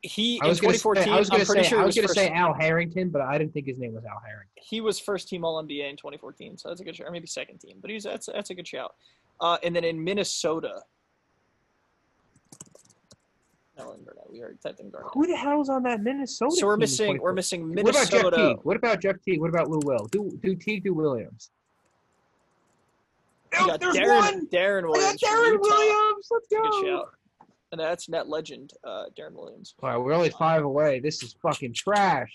Speaker 1: He
Speaker 2: I
Speaker 1: in
Speaker 2: was say,
Speaker 1: 2014.
Speaker 2: I was
Speaker 1: I'm pretty
Speaker 2: say
Speaker 1: sure
Speaker 2: I was gonna say Al Harrington, but I didn't think his name was Al Harrington.
Speaker 1: he was first team All NBA in 2014, so that's a good shout, or maybe second team. But he's that's that's a good shout. Uh, and then in Minnesota, Melvin Garnett. We already typed in Garnett.
Speaker 2: Who the hell's on that Minnesota?
Speaker 1: So we're
Speaker 2: team
Speaker 1: missing we're
Speaker 2: 2014?
Speaker 1: missing
Speaker 2: What about Jeff Teague? What about Jeff Teague? What about Lou Will? Do do Teague do Williams?
Speaker 1: We
Speaker 2: Oh,
Speaker 1: got
Speaker 2: there's
Speaker 1: Deron,
Speaker 2: one.
Speaker 1: Deron
Speaker 2: I got
Speaker 1: Williams.
Speaker 2: Deron
Speaker 1: Utah.
Speaker 2: Williams. Let's go.
Speaker 1: Good shout. And that's net legend, uh, Deron Williams.
Speaker 2: All right, we're only five away. This is fucking trash.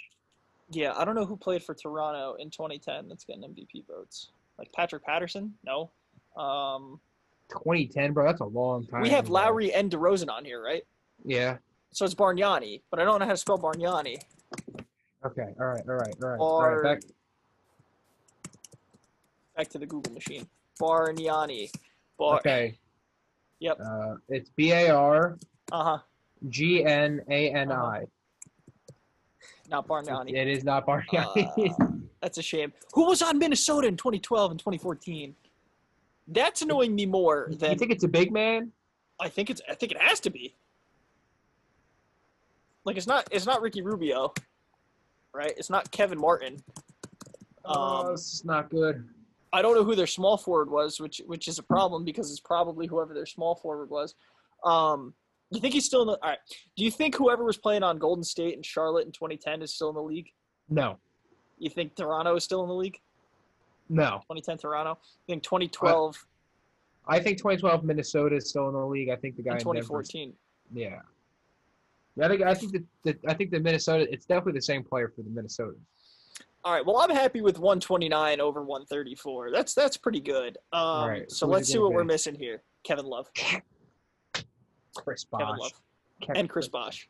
Speaker 1: Yeah, I don't know who played for Toronto in 2010 that's getting MVP votes. Like Patrick Patterson? No. Um,
Speaker 2: 2010, bro. That's a long time.
Speaker 1: we have
Speaker 2: ago.
Speaker 1: Lowry and DeRozan on here, right?
Speaker 2: Yeah.
Speaker 1: So it's Bargnani, but I don't know how to spell Bargnani.
Speaker 2: Okay. All right. All right. All right. all
Speaker 1: Or.
Speaker 2: Back.
Speaker 1: back to the Google machine. Bargnani. Bar.
Speaker 2: Okay.
Speaker 1: Yep.
Speaker 2: Uh, it's B A R
Speaker 1: Uh huh.
Speaker 2: G N A N I.
Speaker 1: Not Bargnani.
Speaker 2: It is not Bargnani.
Speaker 1: Uh, that's a shame. Who was on Minnesota in 2012 and 2014? That's annoying me more than.
Speaker 2: you think it's a big man?
Speaker 1: I think it's. I think it has to be. Like it's not. It's not Ricky Rubio, right? It's not Kevin Martin.
Speaker 2: oh,
Speaker 1: Um,
Speaker 2: this is not good.
Speaker 1: I don't know who their small forward was, which which is a problem because it's probably whoever their small forward was. Um, you think he's still in the? All right. Do you think whoever was playing on Golden State and Charlotte in 2010 is still in the league?
Speaker 2: No.
Speaker 1: You think Toronto is still in the league?
Speaker 2: No.
Speaker 1: 2010 Toronto. You think 2012
Speaker 2: I think 2012 Minnesota is still in the league. I think the guy in Denver.
Speaker 1: 2014.
Speaker 2: Yeah. Yeah, I think I think that the, I think the Minnesota. It's definitely the same player for the Minnesota.
Speaker 1: All right. Well, I'm happy with 129 over 134. That's that's pretty good. Um,
Speaker 2: All right,
Speaker 1: So let's see what we're missing here. Kevin Love.
Speaker 2: Chris
Speaker 1: Kevin
Speaker 2: Bosh.
Speaker 1: Love.
Speaker 2: Ke-
Speaker 1: And Chris Bosh.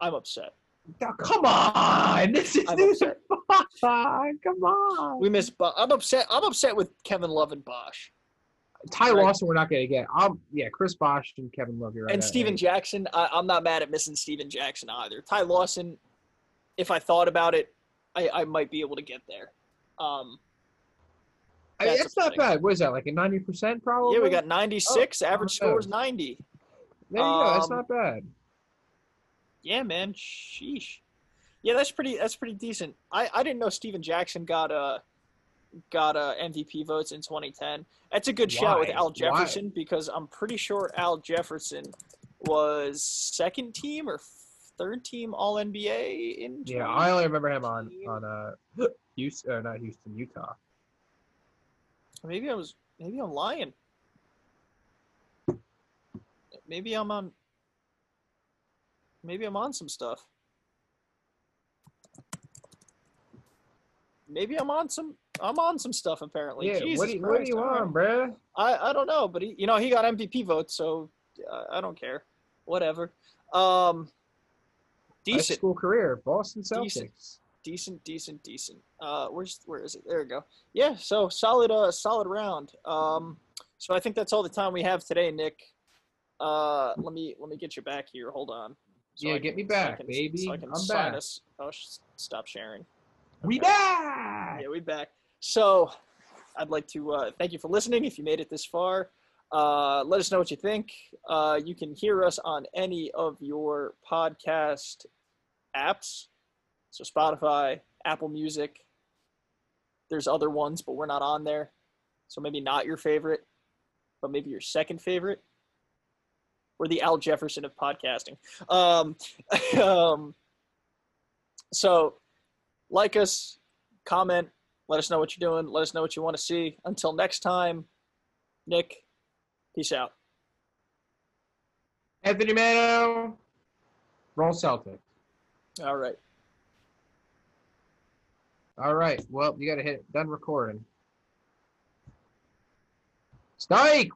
Speaker 1: I'm upset.
Speaker 2: Oh, come on! This is
Speaker 1: I'm
Speaker 2: this
Speaker 1: upset.
Speaker 2: fine. Come on.
Speaker 1: We miss. Bo- I'm upset. I'm upset with Kevin Love and Bosh
Speaker 2: Ty
Speaker 1: right.
Speaker 2: Lawson, we're not going to get. Um, yeah, Chris Bosh and Kevin Love. You're right.
Speaker 1: and Stephen
Speaker 2: I-
Speaker 1: Jackson. I, I'm not mad at missing Stephen Jackson either. Ty Lawson, if I thought about it, I, I might be able to get there. Um,
Speaker 2: I mean,
Speaker 1: that's
Speaker 2: not bad. What is that? Like a ninety percent probably.
Speaker 1: yeah, we got 96.
Speaker 2: Oh,
Speaker 1: average score is 90.
Speaker 2: There you go. That's
Speaker 1: um,
Speaker 2: not bad.
Speaker 1: Yeah, man. Sheesh. Yeah, that's pretty. That's pretty decent. I, I didn't know Stephen Jackson got uh got uh MVP votes in 2010. That's a good shout with
Speaker 2: Why?
Speaker 1: Al
Speaker 2: Why?
Speaker 1: Jefferson because I'm pretty sure Al Jefferson was second team or third team All NBA in.
Speaker 2: Yeah, I only remember him on on uh Houston, not Houston, Utah.
Speaker 1: Maybe I was. Maybe I'm lying. Maybe I'm on. Maybe I'm on some stuff. Maybe I'm on some. I'm on some stuff apparently.
Speaker 2: Yeah,
Speaker 1: Jesus
Speaker 2: what do you, what do you want, bruh?
Speaker 1: I I don't know, but he, you know, he got MVP votes, so uh, I don't care. Whatever. Um,
Speaker 2: High
Speaker 1: decent,
Speaker 2: school career, Boston Celtics.
Speaker 1: Decent. decent, decent, decent. Uh, where's where is it? There we go. Yeah, so solid, uh, solid round. Um, so I think that's all the time we have today, Nick. Uh, let me let me get you back here. Hold on.
Speaker 2: Yeah,
Speaker 1: I
Speaker 2: get me
Speaker 1: so I
Speaker 2: back,
Speaker 1: can-
Speaker 2: baby.
Speaker 1: So I can
Speaker 2: I'm
Speaker 1: sign
Speaker 2: back.
Speaker 1: us. Oh, sh- stop sharing.
Speaker 2: We back.
Speaker 1: Yeah, we back. So, I'd like to uh, thank you for listening. If you made it this far, Uh, let us know what you think. Uh, you can hear us on any of your podcast apps. So Spotify, Apple Music. There's other ones, but we're not on there. So maybe not your favorite, but maybe your second favorite. We're the Al Jefferson of podcasting. Um, um, so like us, comment, let us know what you're doing, let us know what you want to see. Until next time, Nick, peace out.
Speaker 2: Anthony Mano, roll Celtic.
Speaker 1: All right.
Speaker 2: All right. Well, you got to hit done recording. Stike,